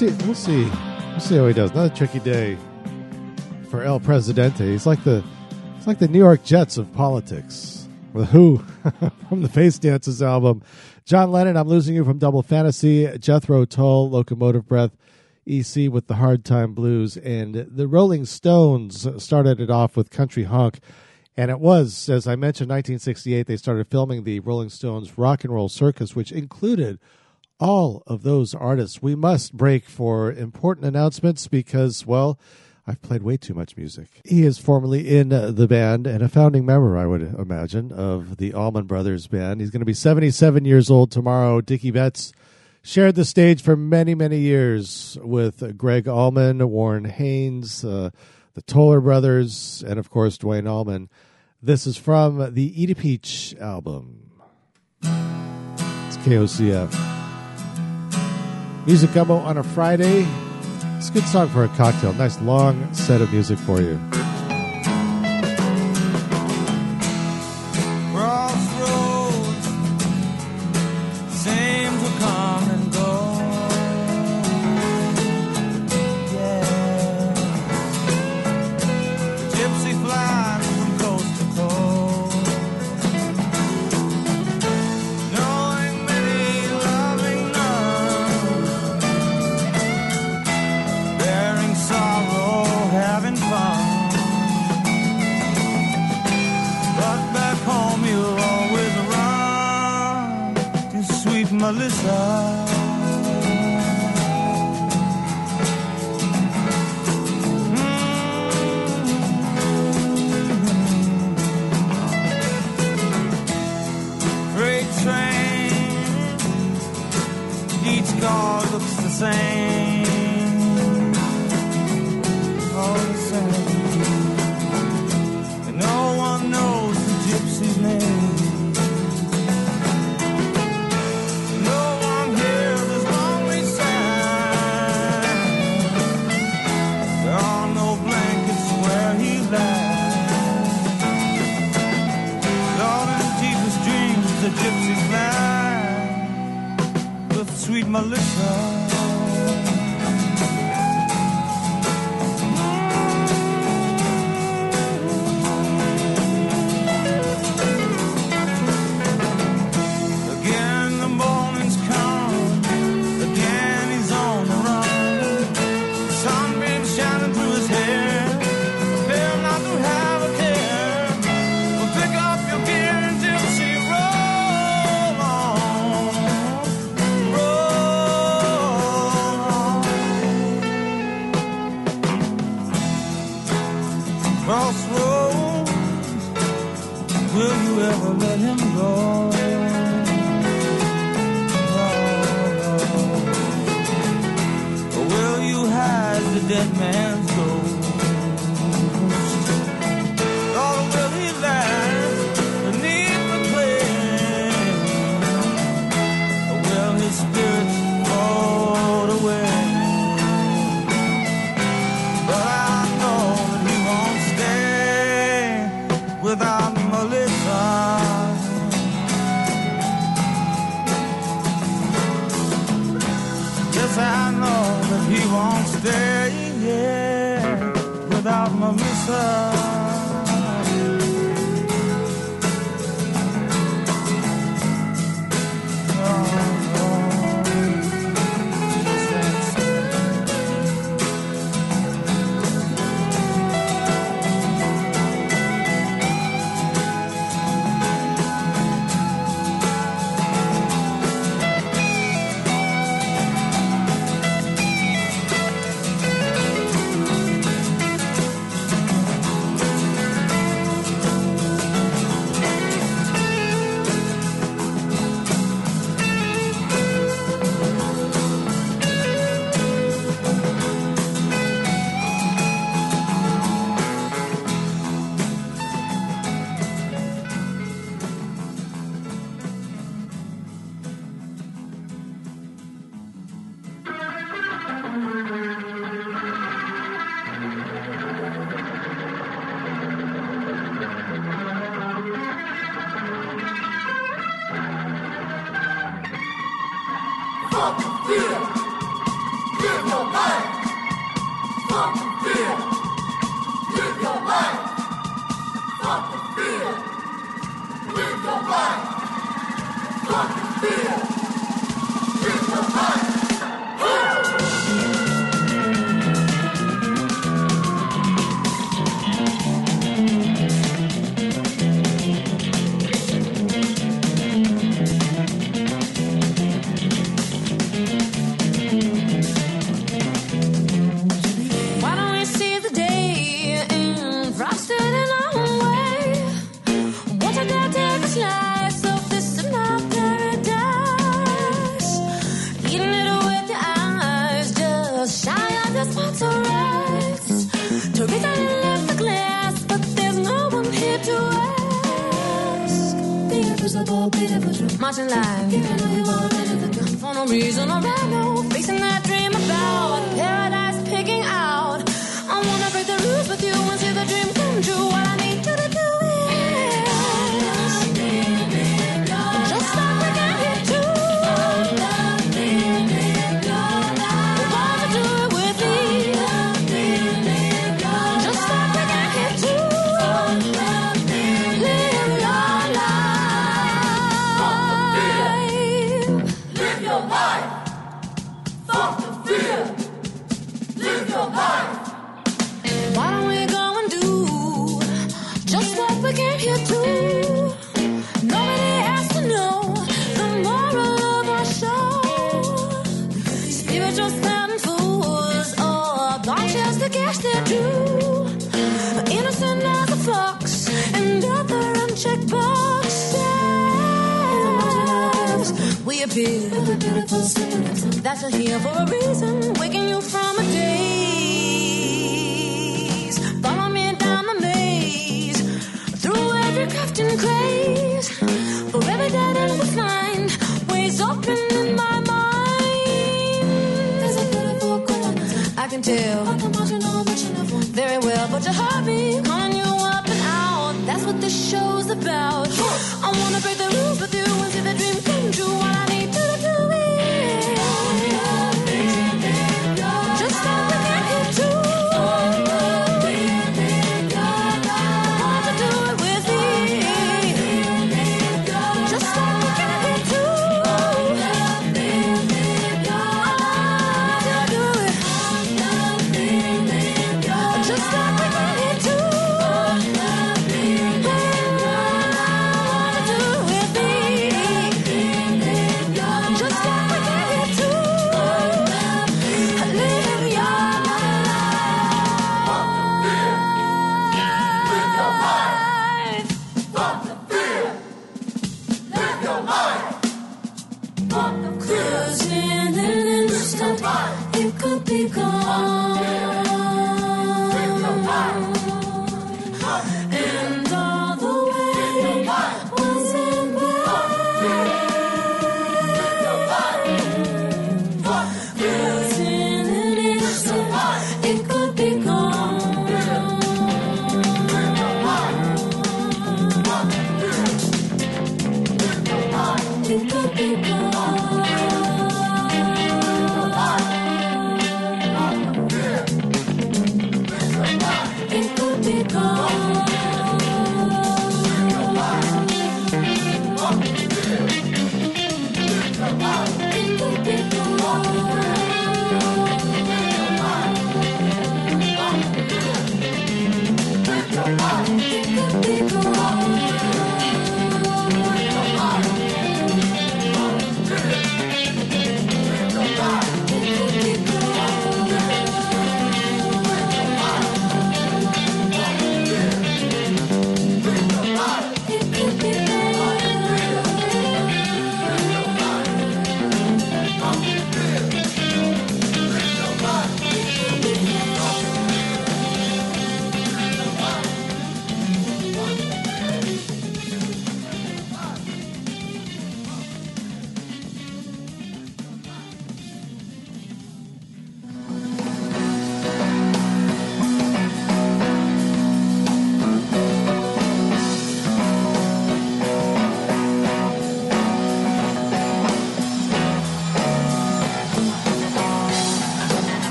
see. We'll see. We'll see how he does. Another tricky day for El Presidente. He's like the it's like the New York Jets of politics. The Who from the Face Dances album. John Lennon, I'm losing you from Double Fantasy. Jethro Tull, Locomotive Breath. EC with the Hard Time Blues. And the Rolling Stones started it off with Country Honk. And it was, as I mentioned, 1968, they started filming the Rolling Stones Rock and Roll Circus, which included all of those artists. We must break for important announcements because, well, I've played way too much music. He is formerly in the band and a founding member, I would imagine, of the Allman Brothers Band. He's going to be 77 years old tomorrow. Dickey Betts shared the stage for many, many years with Gregg Allman, Warren Haynes, uh, the Toller Brothers, and of course, Duane Allman. This is from the Eat a Peach album. It's KOCF. Music Gumbo on a Friday. It's a good song for a cocktail. Nice long set of music for you.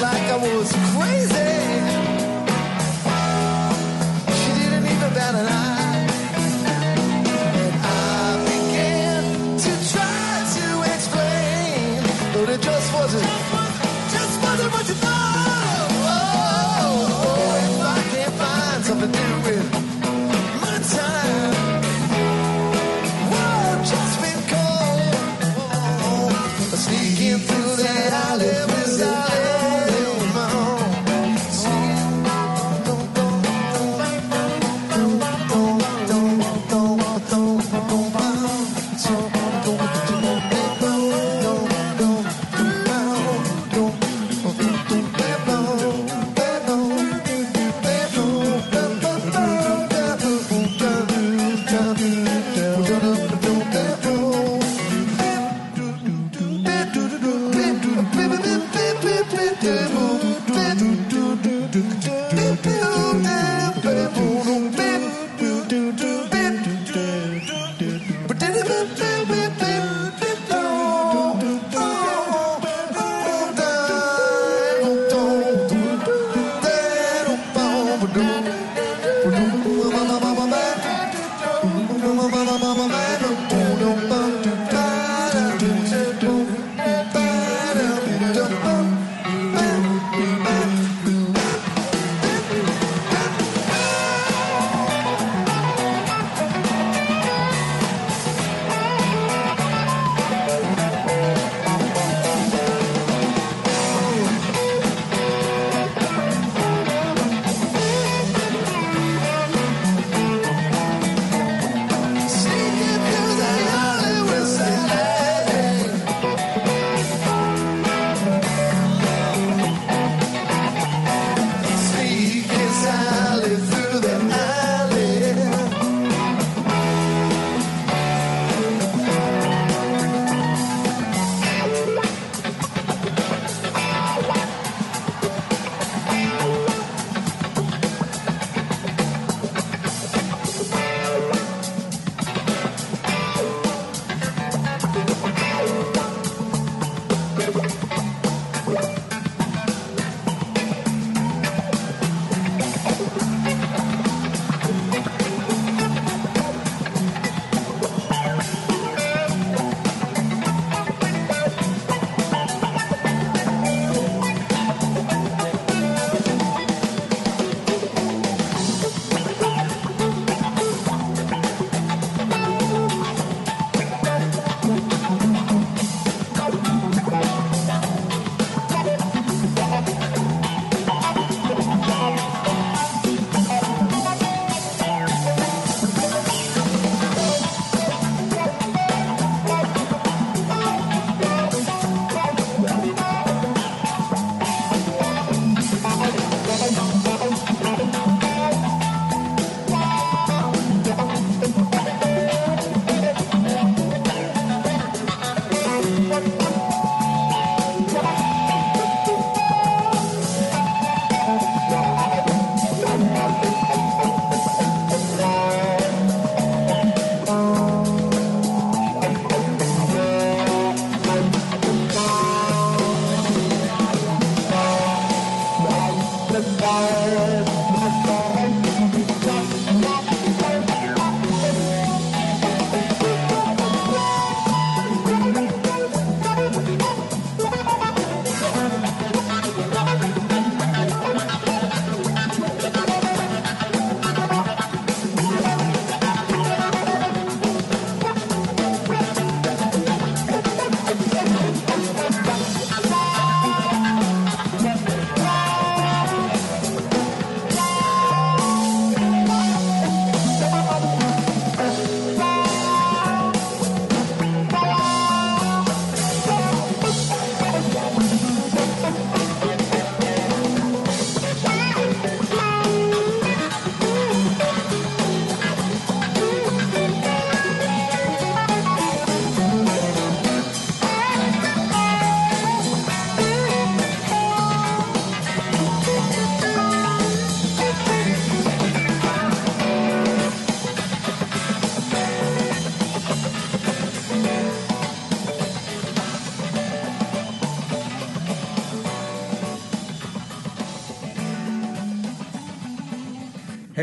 Like I was crazy.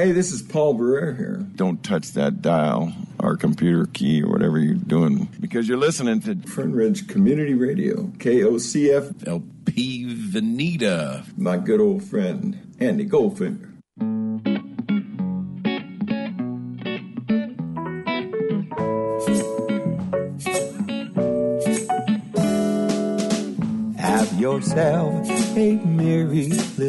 Hey, this is Paul Barrere here. Don't touch that dial or computer key or whatever you're doing because you're listening to Fern Ridge Community Radio, KOCF LP Veneta. My good old friend, Andy Goldfinger. Have yourself a merry little Christmas. Let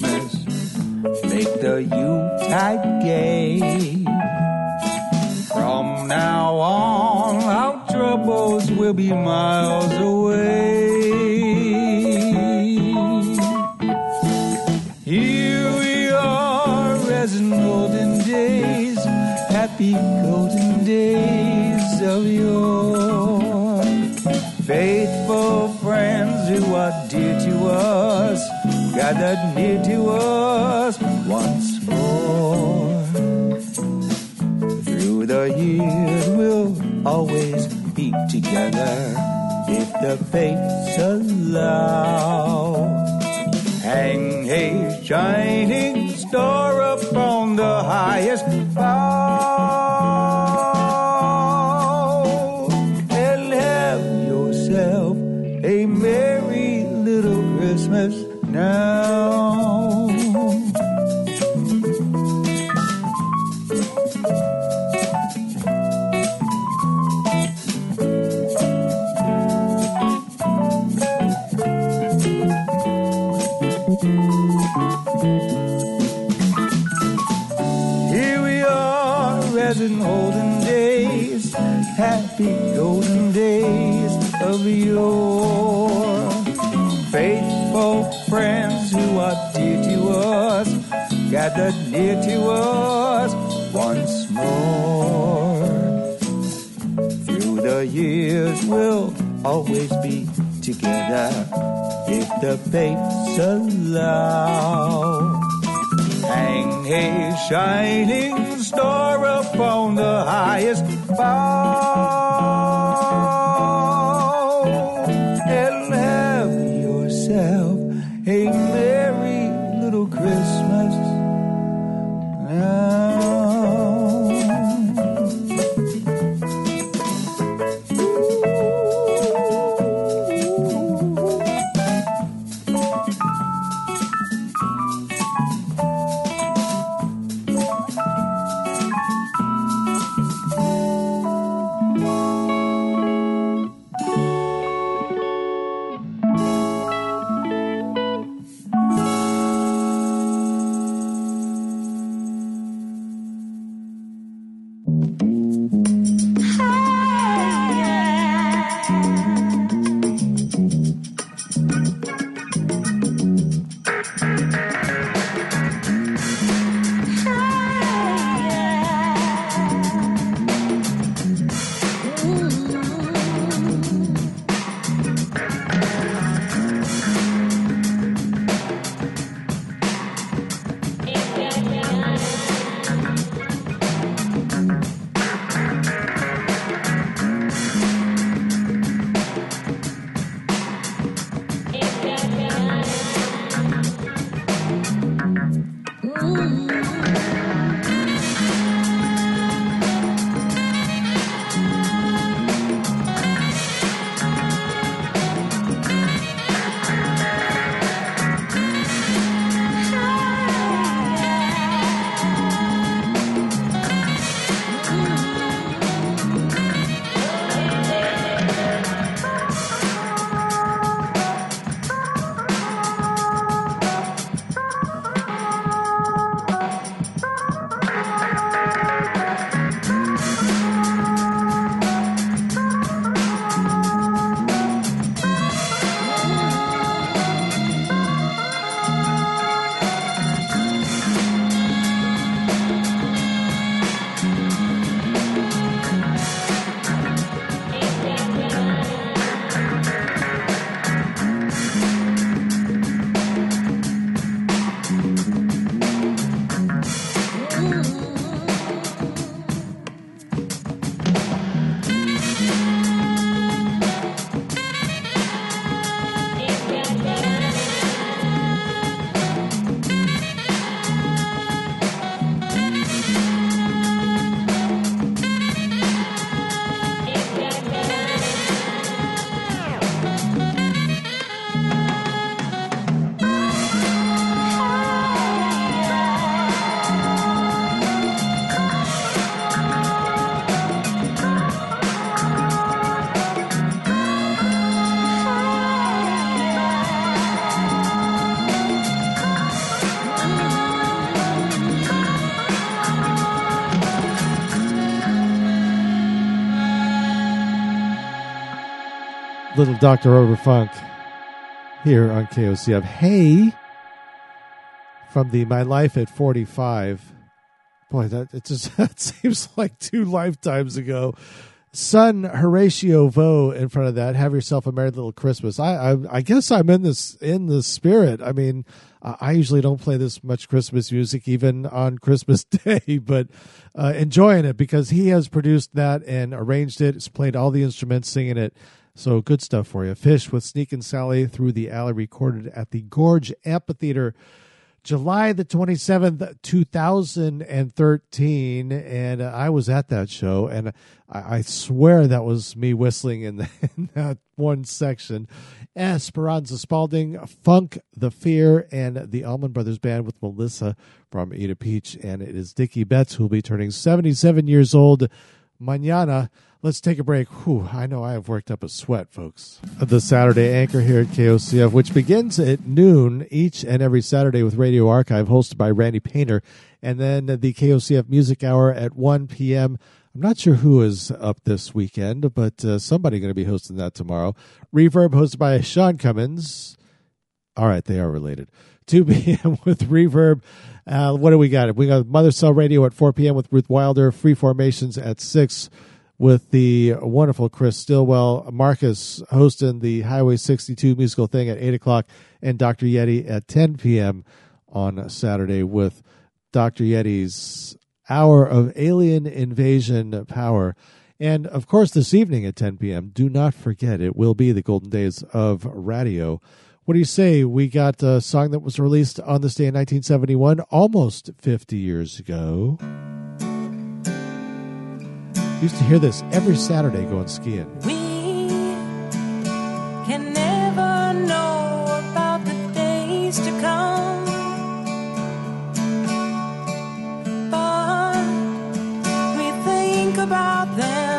Happy golden days of yore. Faithful friends who are dear to us, gathered near to us once more. Through the years, we'll always be together if the fates allow. Hang a shining star upon the highest bough little Dr. Funk here on KOCF. Hey, from the My Life at 45. Boy, that it just that seems like two lifetimes ago. Son Horatio Vo in front of that. Have yourself a merry little Christmas. I, I I guess I'm in this in the spirit. I mean, I usually don't play this much Christmas music even on Christmas Day, but uh, enjoying it because he has produced that and arranged it. He's played all the instruments, singing it. So good stuff for you. Phish with Sneakin' Sally through the alley, recorded at the Gorge Amphitheater July the 27th, 2013. And I was at that show, and I, swear that was me whistling in, the, in that one section. Esperanza Spalding, Funk the Fear, and the Allman Brothers Band with Melissa from Eat a Peach. And it is Dickey Betts who will be turning 77 years old mañana. Let's take a break. Whew, I know I have worked up a sweat, folks. The Saturday Anchor here at KOCF, which begins at noon each and every Saturday with Radio Archive, hosted by Randy Painter, and then the KOCF Music Hour at 1 p.m. I'm not sure who is up this weekend, but uh, somebody going to be hosting that tomorrow. Reverb, hosted by Sean Cummins. All right, they are related. 2 p.m. with Reverb. Uh, what do we got? We got Mother Cell Radio at 4 p.m. with Ruth Wilder. Free Formations at 6 with the wonderful Chris Stillwell. Marcus hosting the Highway 62 musical thing at 8 o'clock. And Dr. Yeti at 10 p.m. on Saturday with Dr. Yeti's Hour of Alien Invasion Power. And of course, this evening at 10 p.m., do not forget it will be the golden days of radio. What do you say? We got a song that was released on this day in 1971, almost 50 years ago. Used to hear this every Saturday going skiing. We can never know about the days to come. But we think about them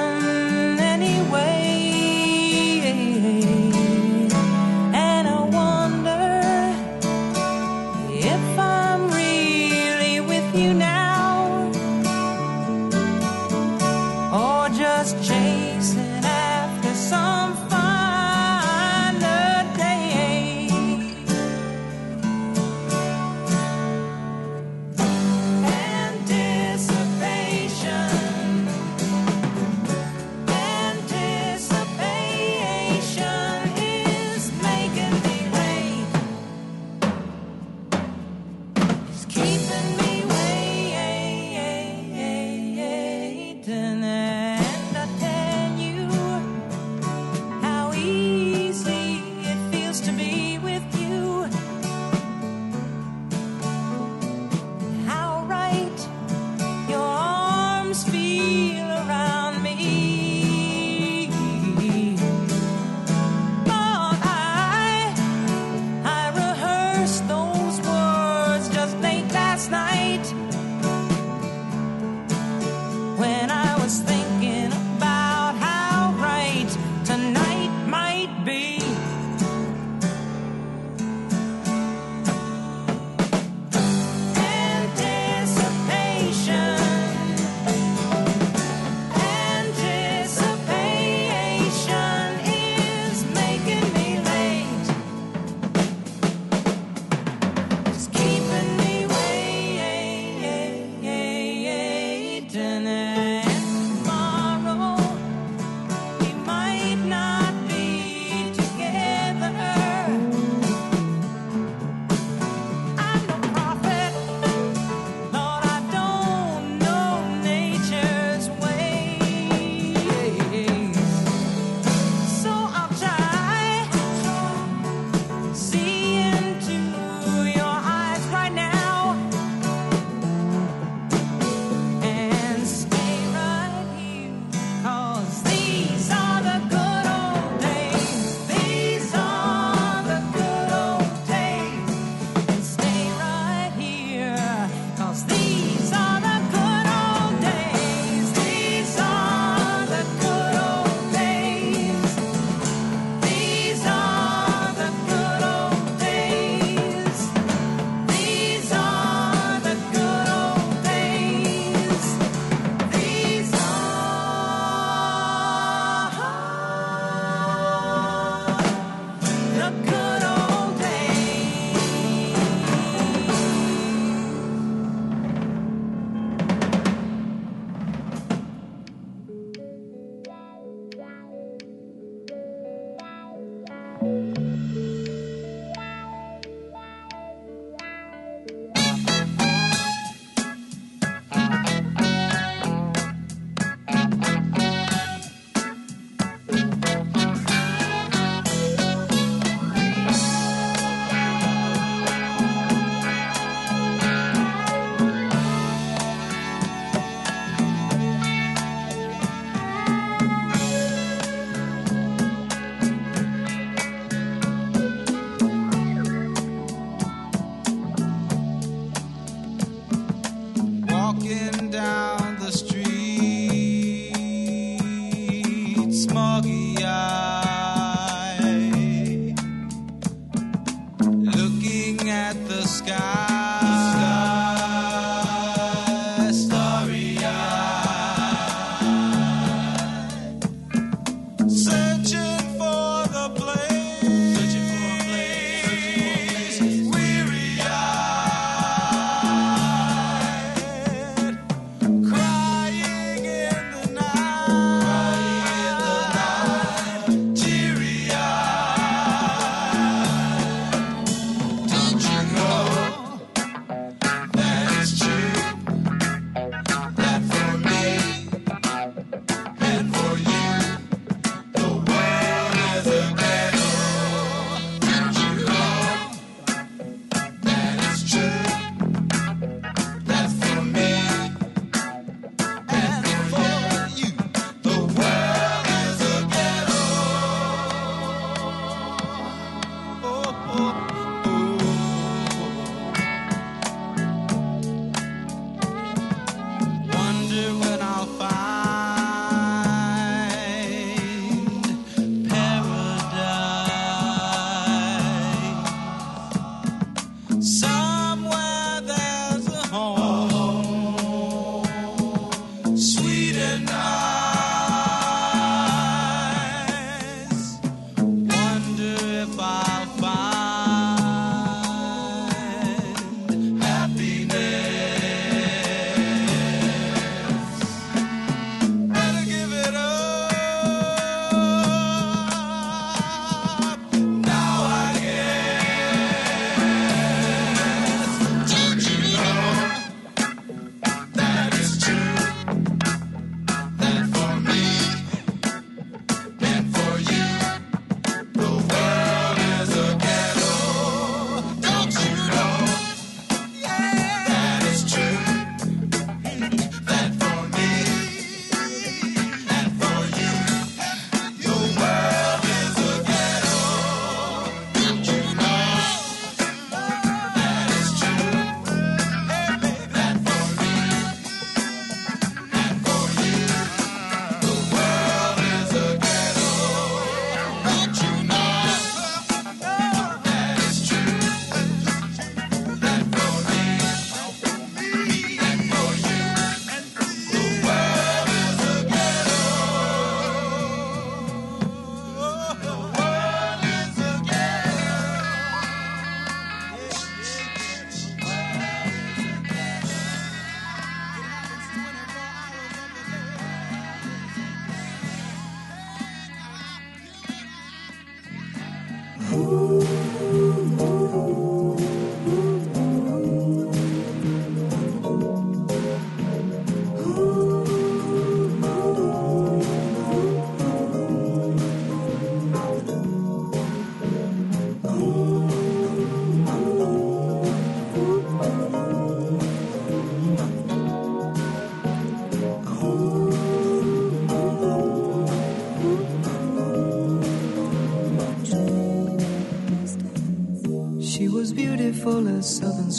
southern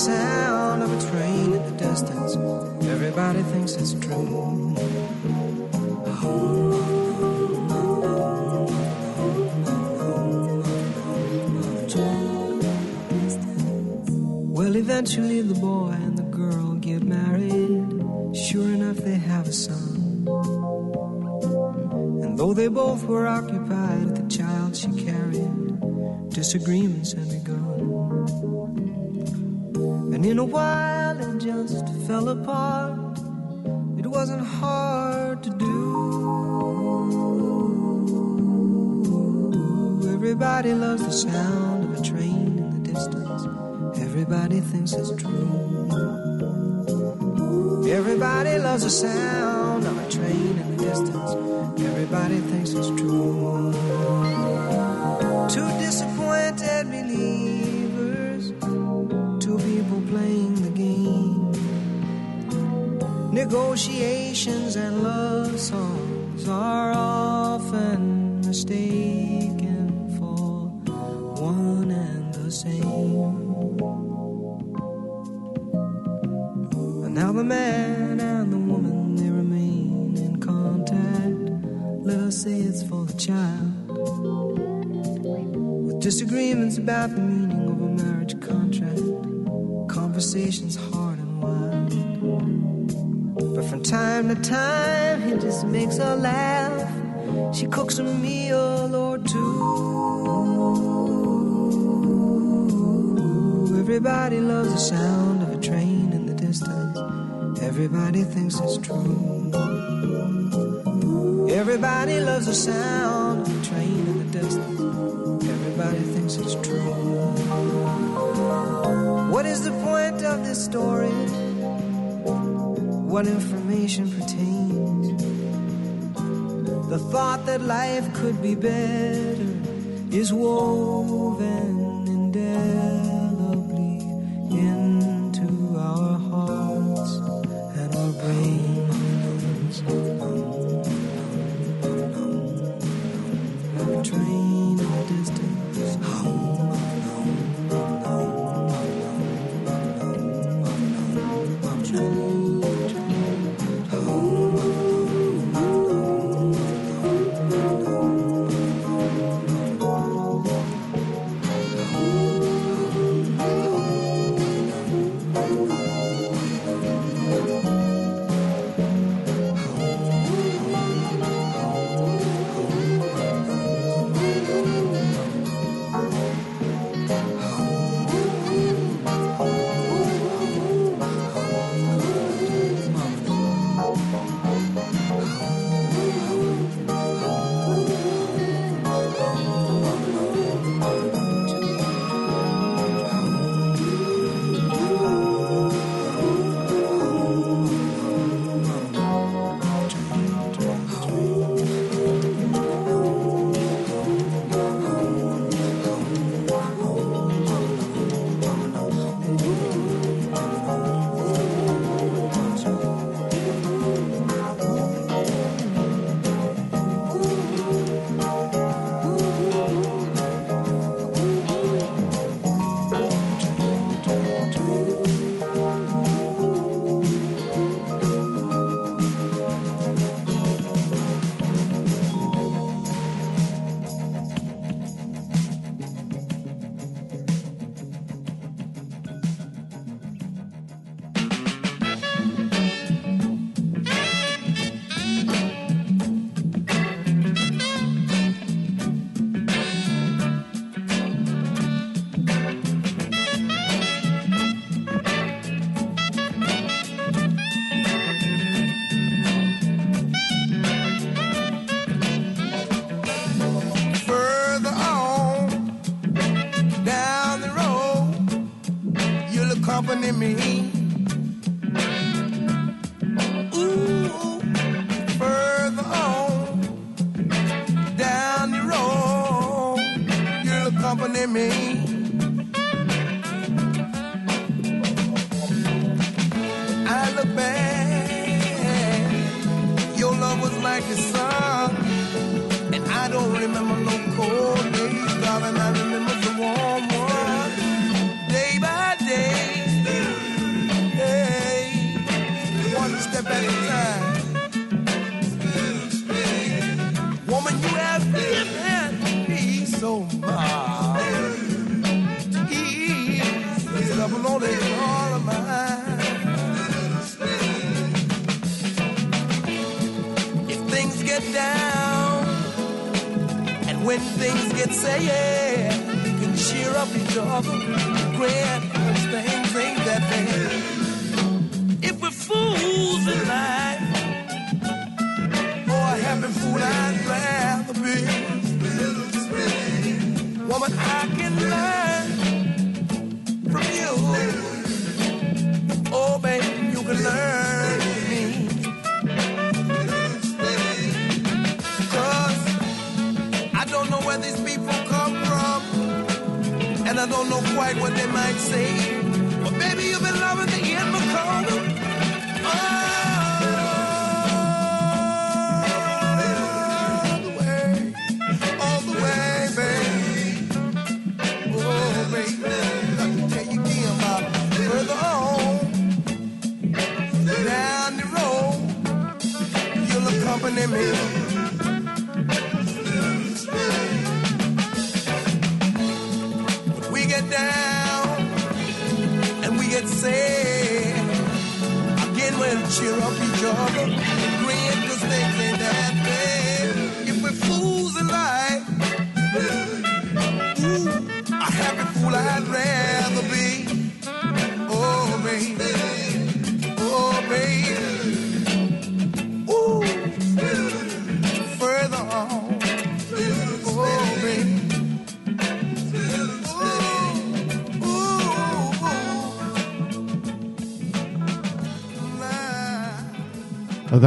sound of a train in the distance. Everybody thinks it's true. Well, eventually the boy and the girl get married. Sure enough, they have a son. And though they both were occupied with the child she carried, disagreements had begun. And in a while, it just fell apart. It wasn't hard to do. Everybody loves the sound of a train in the distance. Everybody thinks it's true. Everybody loves the sound of a train in the distance. Everybody thinks it's true. Two disappointed people playing the game. Negotiations and love songs are often mistaken for one and the same. And now the man and the woman they remain in contact. Let us say it's for the child. With disagreements about the meaning conversations hard and wild. But from time to time, he just makes her laugh. She cooks a meal or two. Everybody loves the sound of a train in the distance. Everybody thinks it's true. Everybody loves the sound of a train in the distance. Everybody thinks it's true. What is the point of this story? What information pertains? The thought that life could be better is woven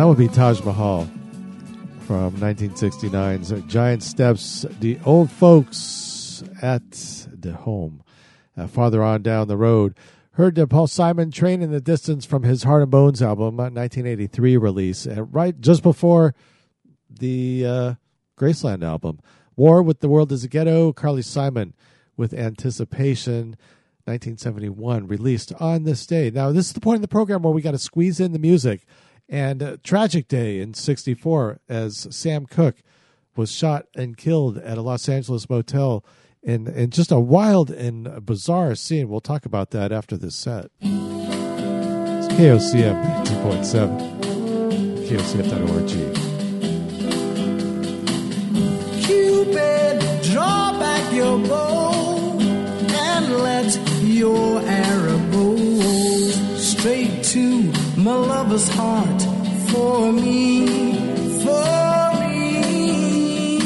that would be Taj Mahal from 1969's Giant Steps, the old folks at the home. Uh, farther on down the road, heard uh, Paul Simon Train in the Distance from his Heart and Bones album, uh, 1983 release, uh, right just before the uh, Graceland album. War with the World is a Ghetto, Carly Simon with Anticipation, 1971, released on this day. Now, this is the point in the program where we got to squeeze in the music. And uh, tragic day in 64 as Sam Cooke was shot and killed at a Los Angeles motel in, in just a wild and bizarre scene. We'll talk about that after this set. It's KOCF 2.7, KOCF.org. Cupid, draw back your bow and let your arrow go straight to my lover's heart for me, for me.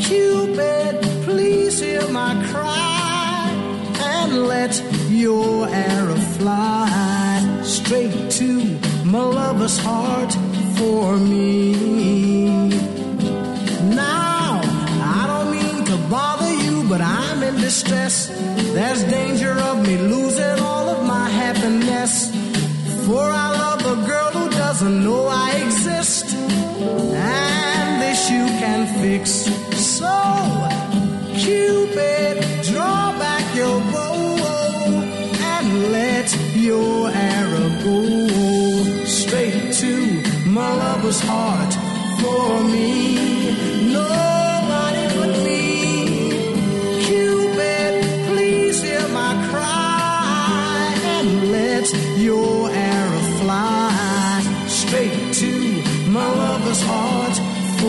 Cupid, please hear my cry and let your arrow fly straight to my lover's heart for me. Now, I don't mean to bother you, but I'm in distress. There's danger of me losing all of my happiness. For I love a girl who doesn't know I exist. And this you can fix. So, Cupid, draw back your bow and let your arrow go straight to my lover's heart for me. Nobody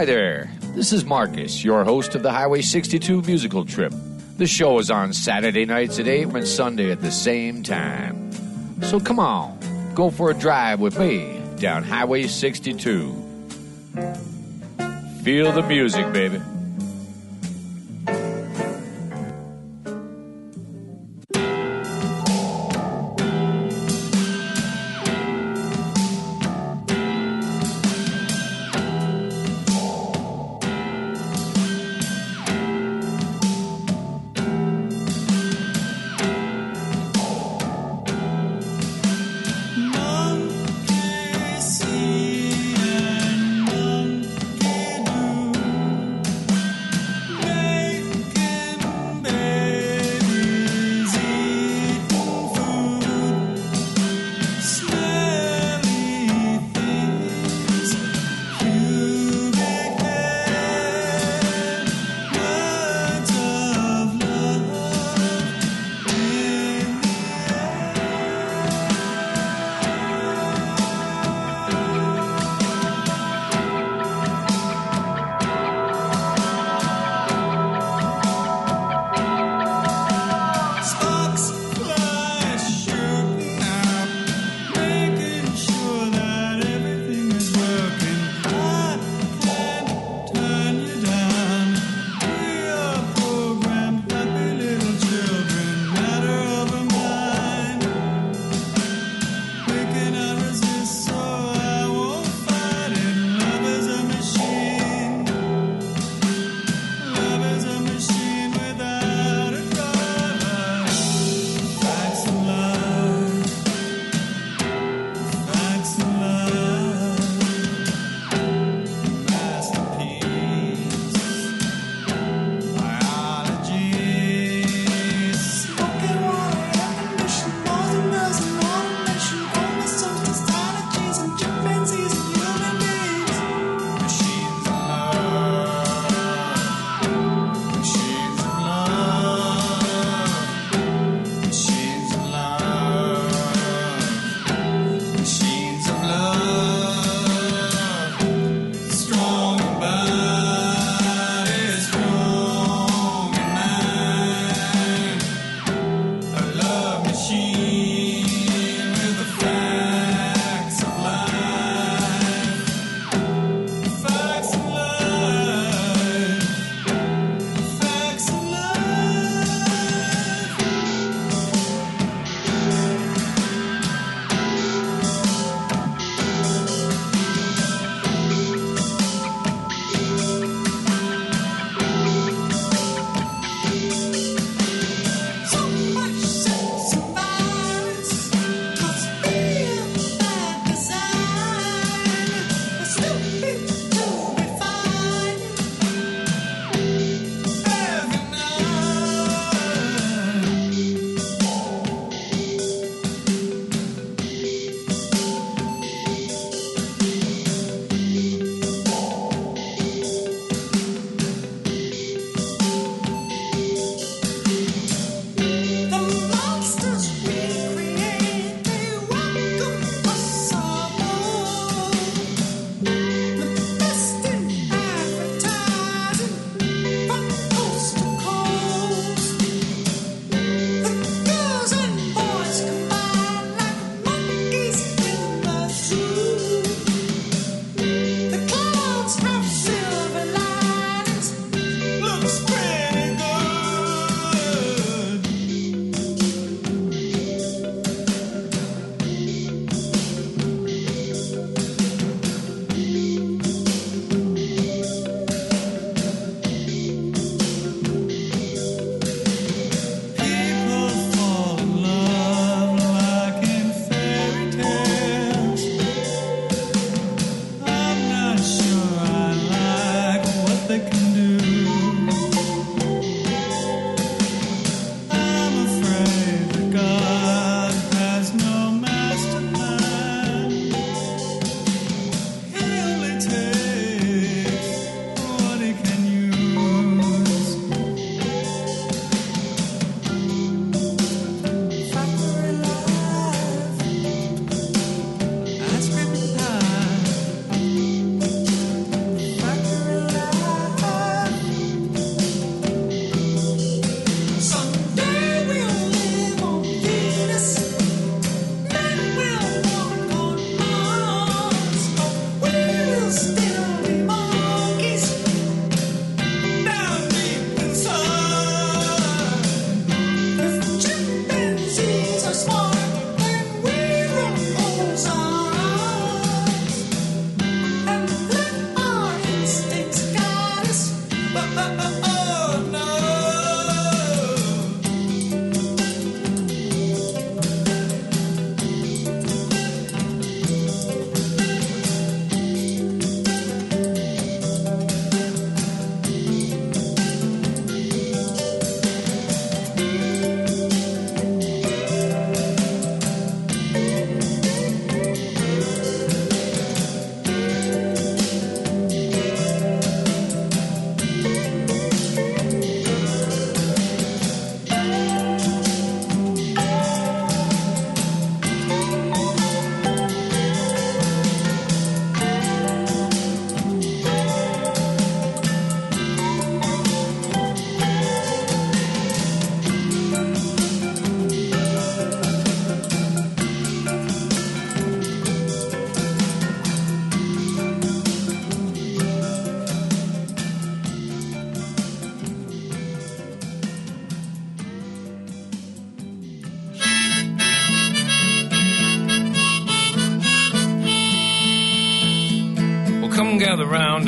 Hi there. This is Marcus, your host of the Highway 62 musical trip. The show is on Saturday nights at 8 and Sunday at the same time. So come on, go for a drive with me down Highway 62. Feel the music, baby.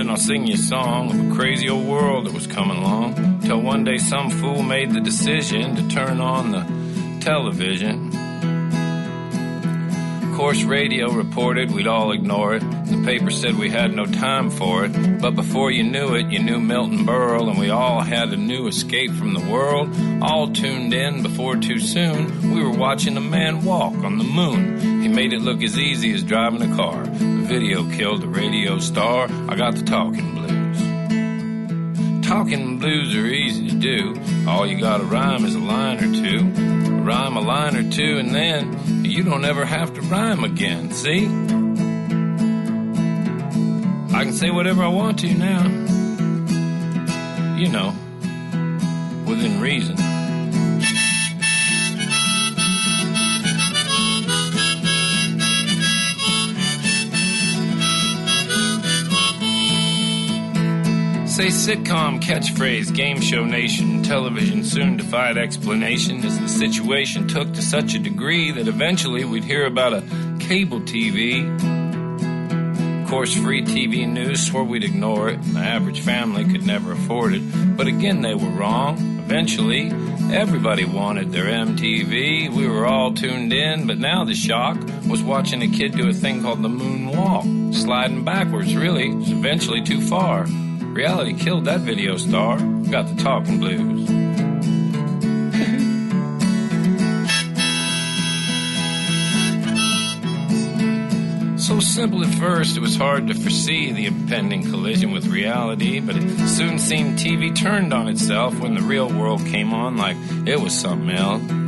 And I'll sing you a song of a crazy old world that was coming along. Till one day some fool made the decision to turn on the television. Of course, radio reported we'd all ignore it. The paper said we had no time for it. But before you knew it, you knew Milton Berle, and we all had a new escape from the world. All tuned in before too soon. We were watching a man walk on the moon. He made it look as easy as driving a car. Video killed the radio star. I got the talking blues. Talking blues are easy to do. All you gotta rhyme is a line or two. Rhyme a line or two, and then you don't ever have to rhyme again. See? I can say whatever I want to now. You know, Say sitcom, catchphrase, game show nation, television soon defied explanation as the situation took to such a degree that eventually we'd hear about a cable TV. Of course, free TV news swore we'd ignore it, and the average family could never afford it. But again, they were wrong. Eventually, everybody wanted their MTV. We were all tuned in, but now the shock was watching a kid do a thing called the moonwalk. Sliding backwards, really. It was eventually too far. Reality killed that video star. Got the talking blues. So simple at first, it was hard to foresee the impending collision with reality, but it soon seemed TV turned on itself when the real world came on like it was something else.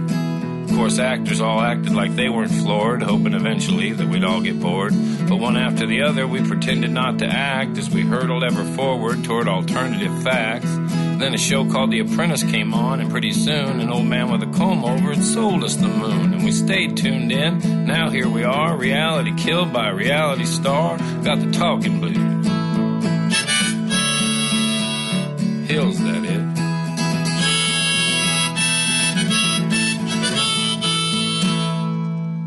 Of course, actors all acted like they weren't floored, hoping eventually that we'd all get bored. But one after the other, we pretended not to act as we hurtled ever forward toward alternative facts. Then a show called The Apprentice came on, and pretty soon an old man with a comb over had sold us the moon. And we stayed tuned in. Now here we are, reality killed by a reality star. Got the talking blues. Hills, that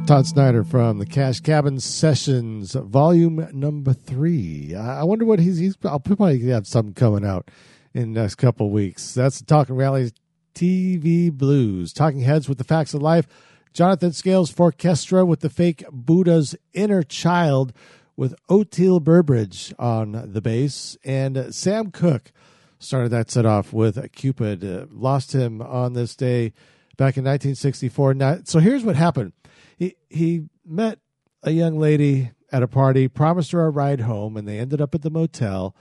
Todd Snider from the Cash Cabin Sessions, volume number three. I wonder what he's. he's I'll probably have something coming out in the next couple weeks. That's the Talking Rally TV Blues. Talking Heads with the Facts of Life. Jonathan Scales Fourchestra with the fake Buddha's Inner Child with Oteil Burbridge on the bass. And Sam Cooke started that set off with Cupid. Uh, lost him on this day back in 1964. Now, so here's what happened. He he met a young lady at a party, promised her a ride home, and they ended up at the motel.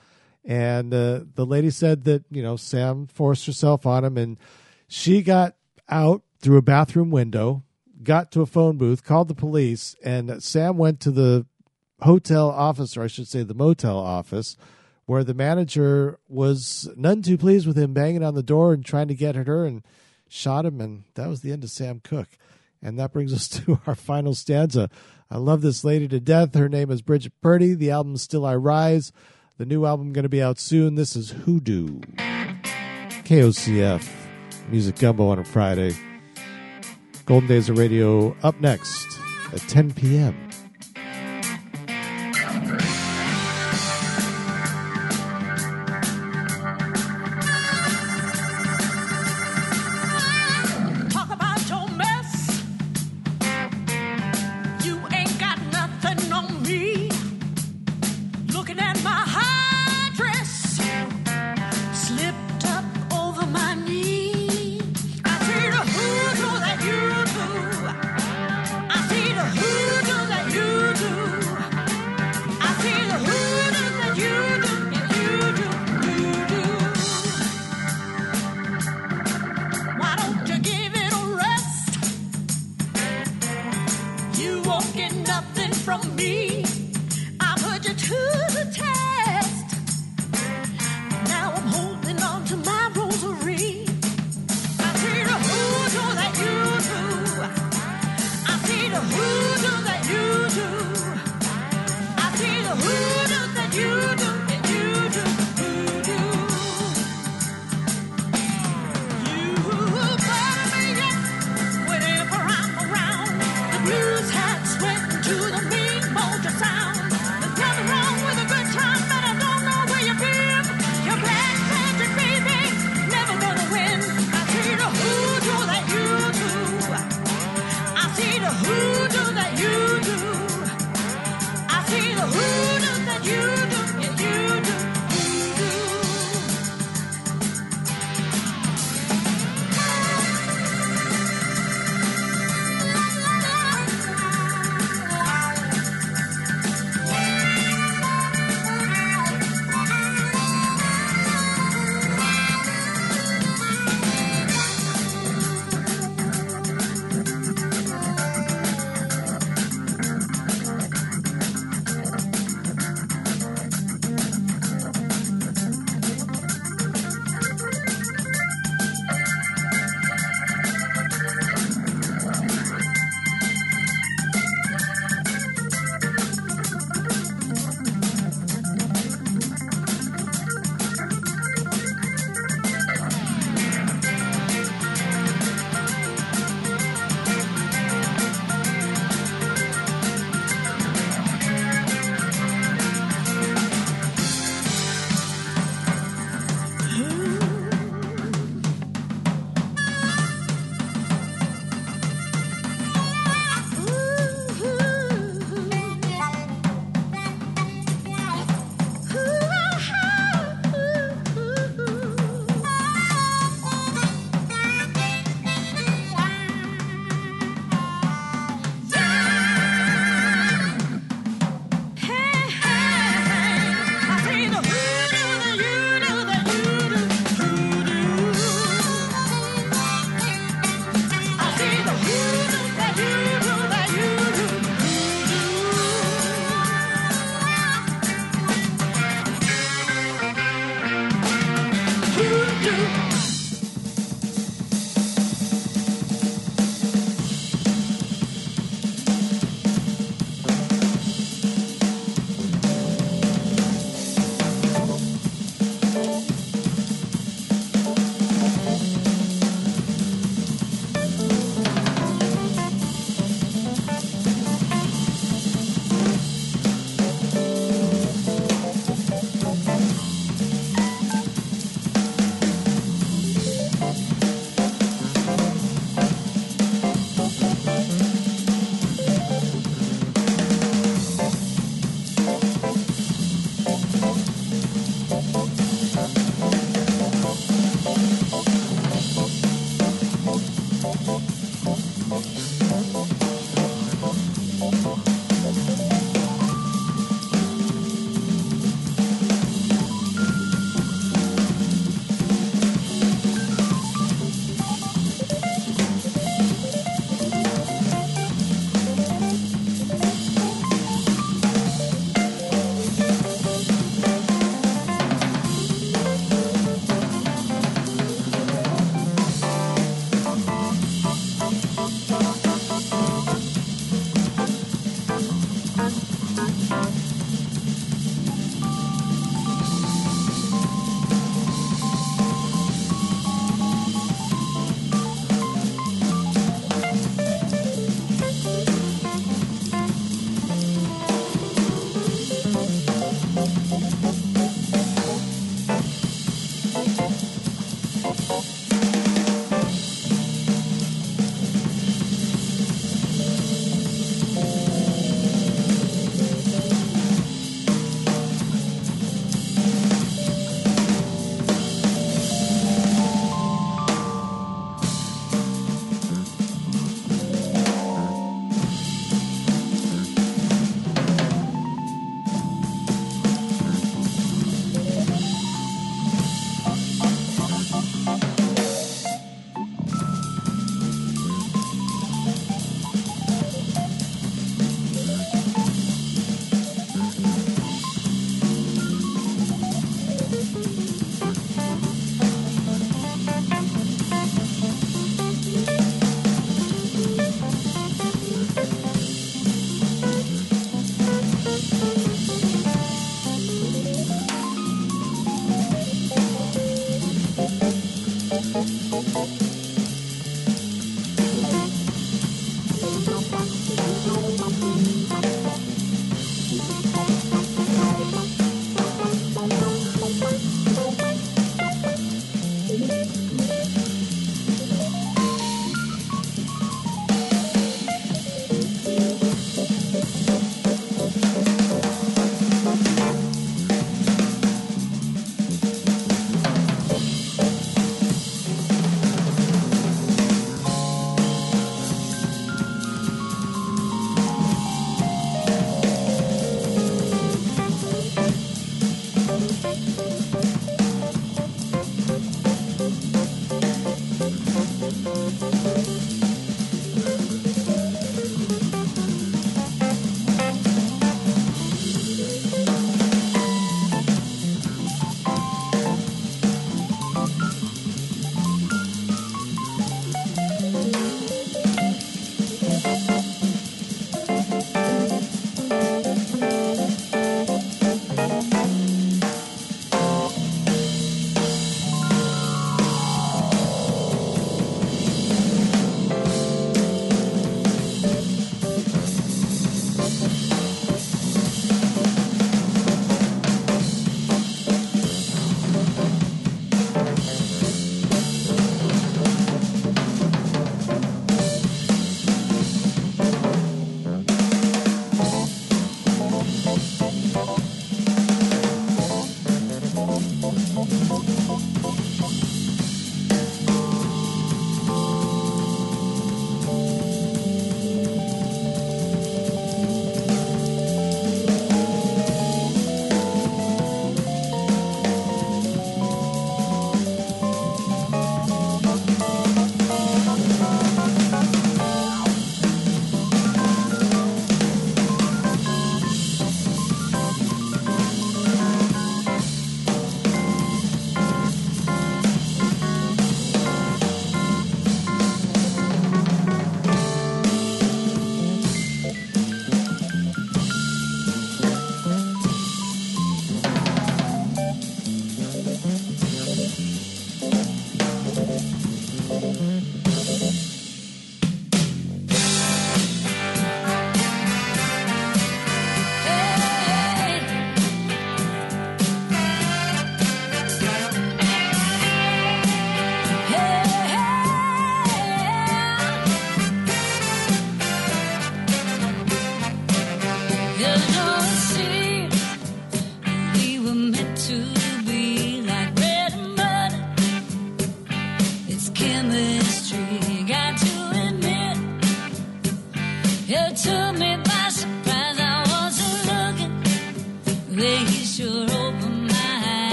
And uh, the lady said that you know Sam forced herself on him, and she got out through a bathroom window, got to a phone booth, called the police, and Sam went to the hotel office, or I should say the motel office, where the manager was none too pleased with him banging on the door and trying to get at her and shot him. And that was the end of Sam Cooke. And that brings us to our final stanza. I love this lady to death. Her name is Brigitte Purdy. The album is Still I Rise. The new album going to be out soon. This is Hoodoo. KOCF. Music Gumbo on a Friday. Golden Days of Radio up next at 10 p.m.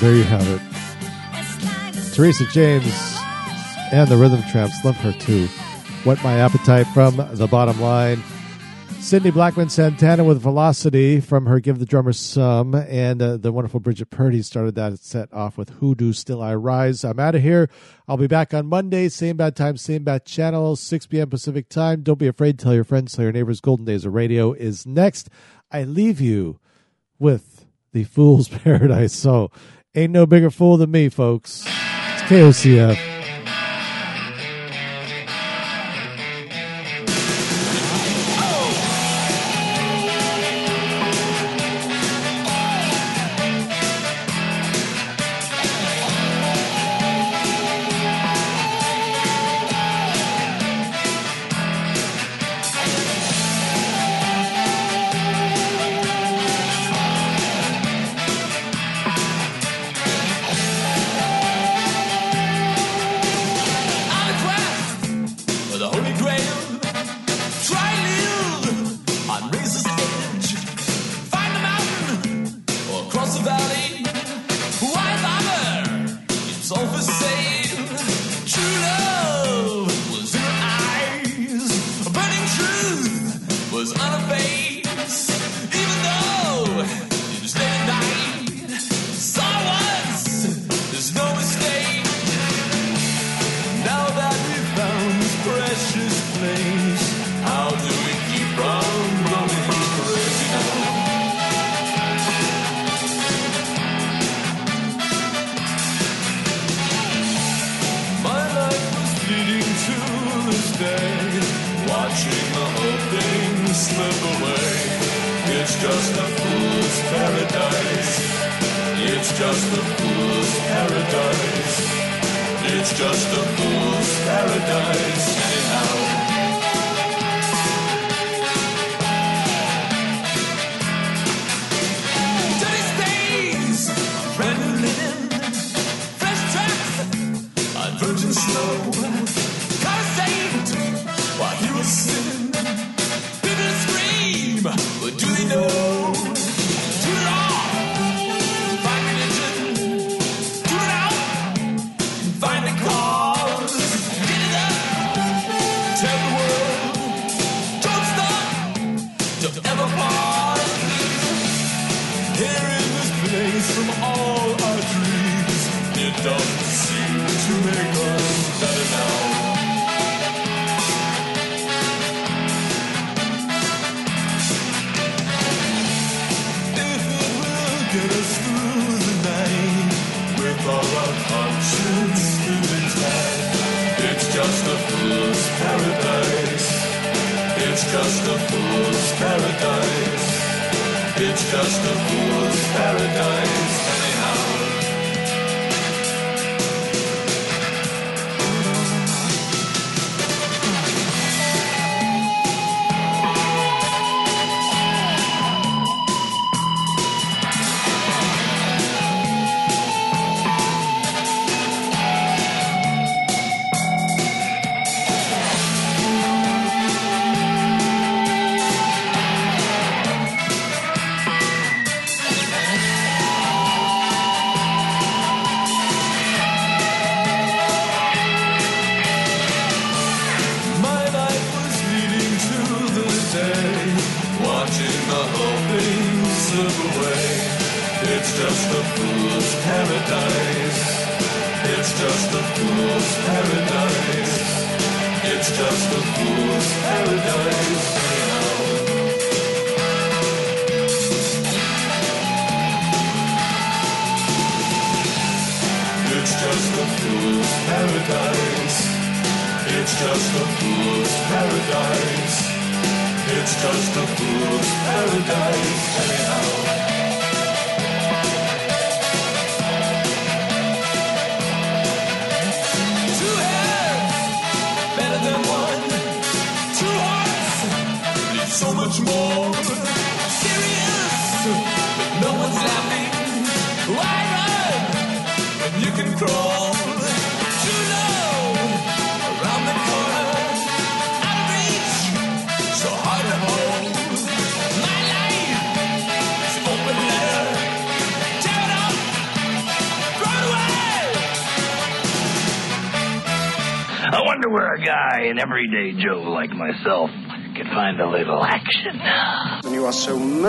there you have it. Teresa James and the Rhythm Tramps love her too. What My Appetite from The Bottom Line. Cindy Blackman Santana with Velocity from her Give the Drummer Some. And uh, the wonderful Brigitte Purdy started that set off with Hoodoo Still I Rise. I'm out of here. I'll be back on Monday, same bad time, same bad channel, 6 p.m. Pacific time. Don't be afraid. Tell your friends, tell your neighbors. Golden Days of Radio is next. I leave you with the Fool's Paradise. So Ain't no bigger fool than me, folks. It's KOCF.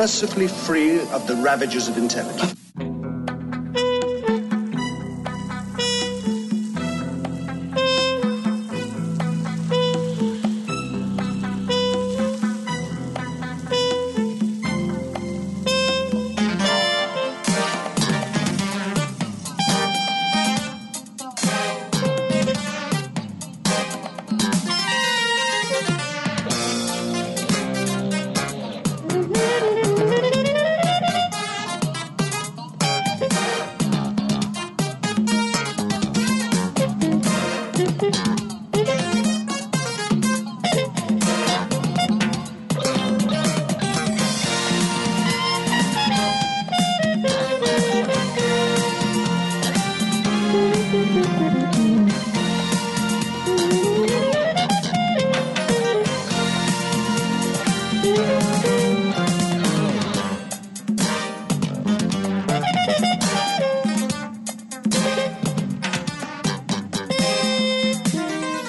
Mercifully free of the ravages of intelligence.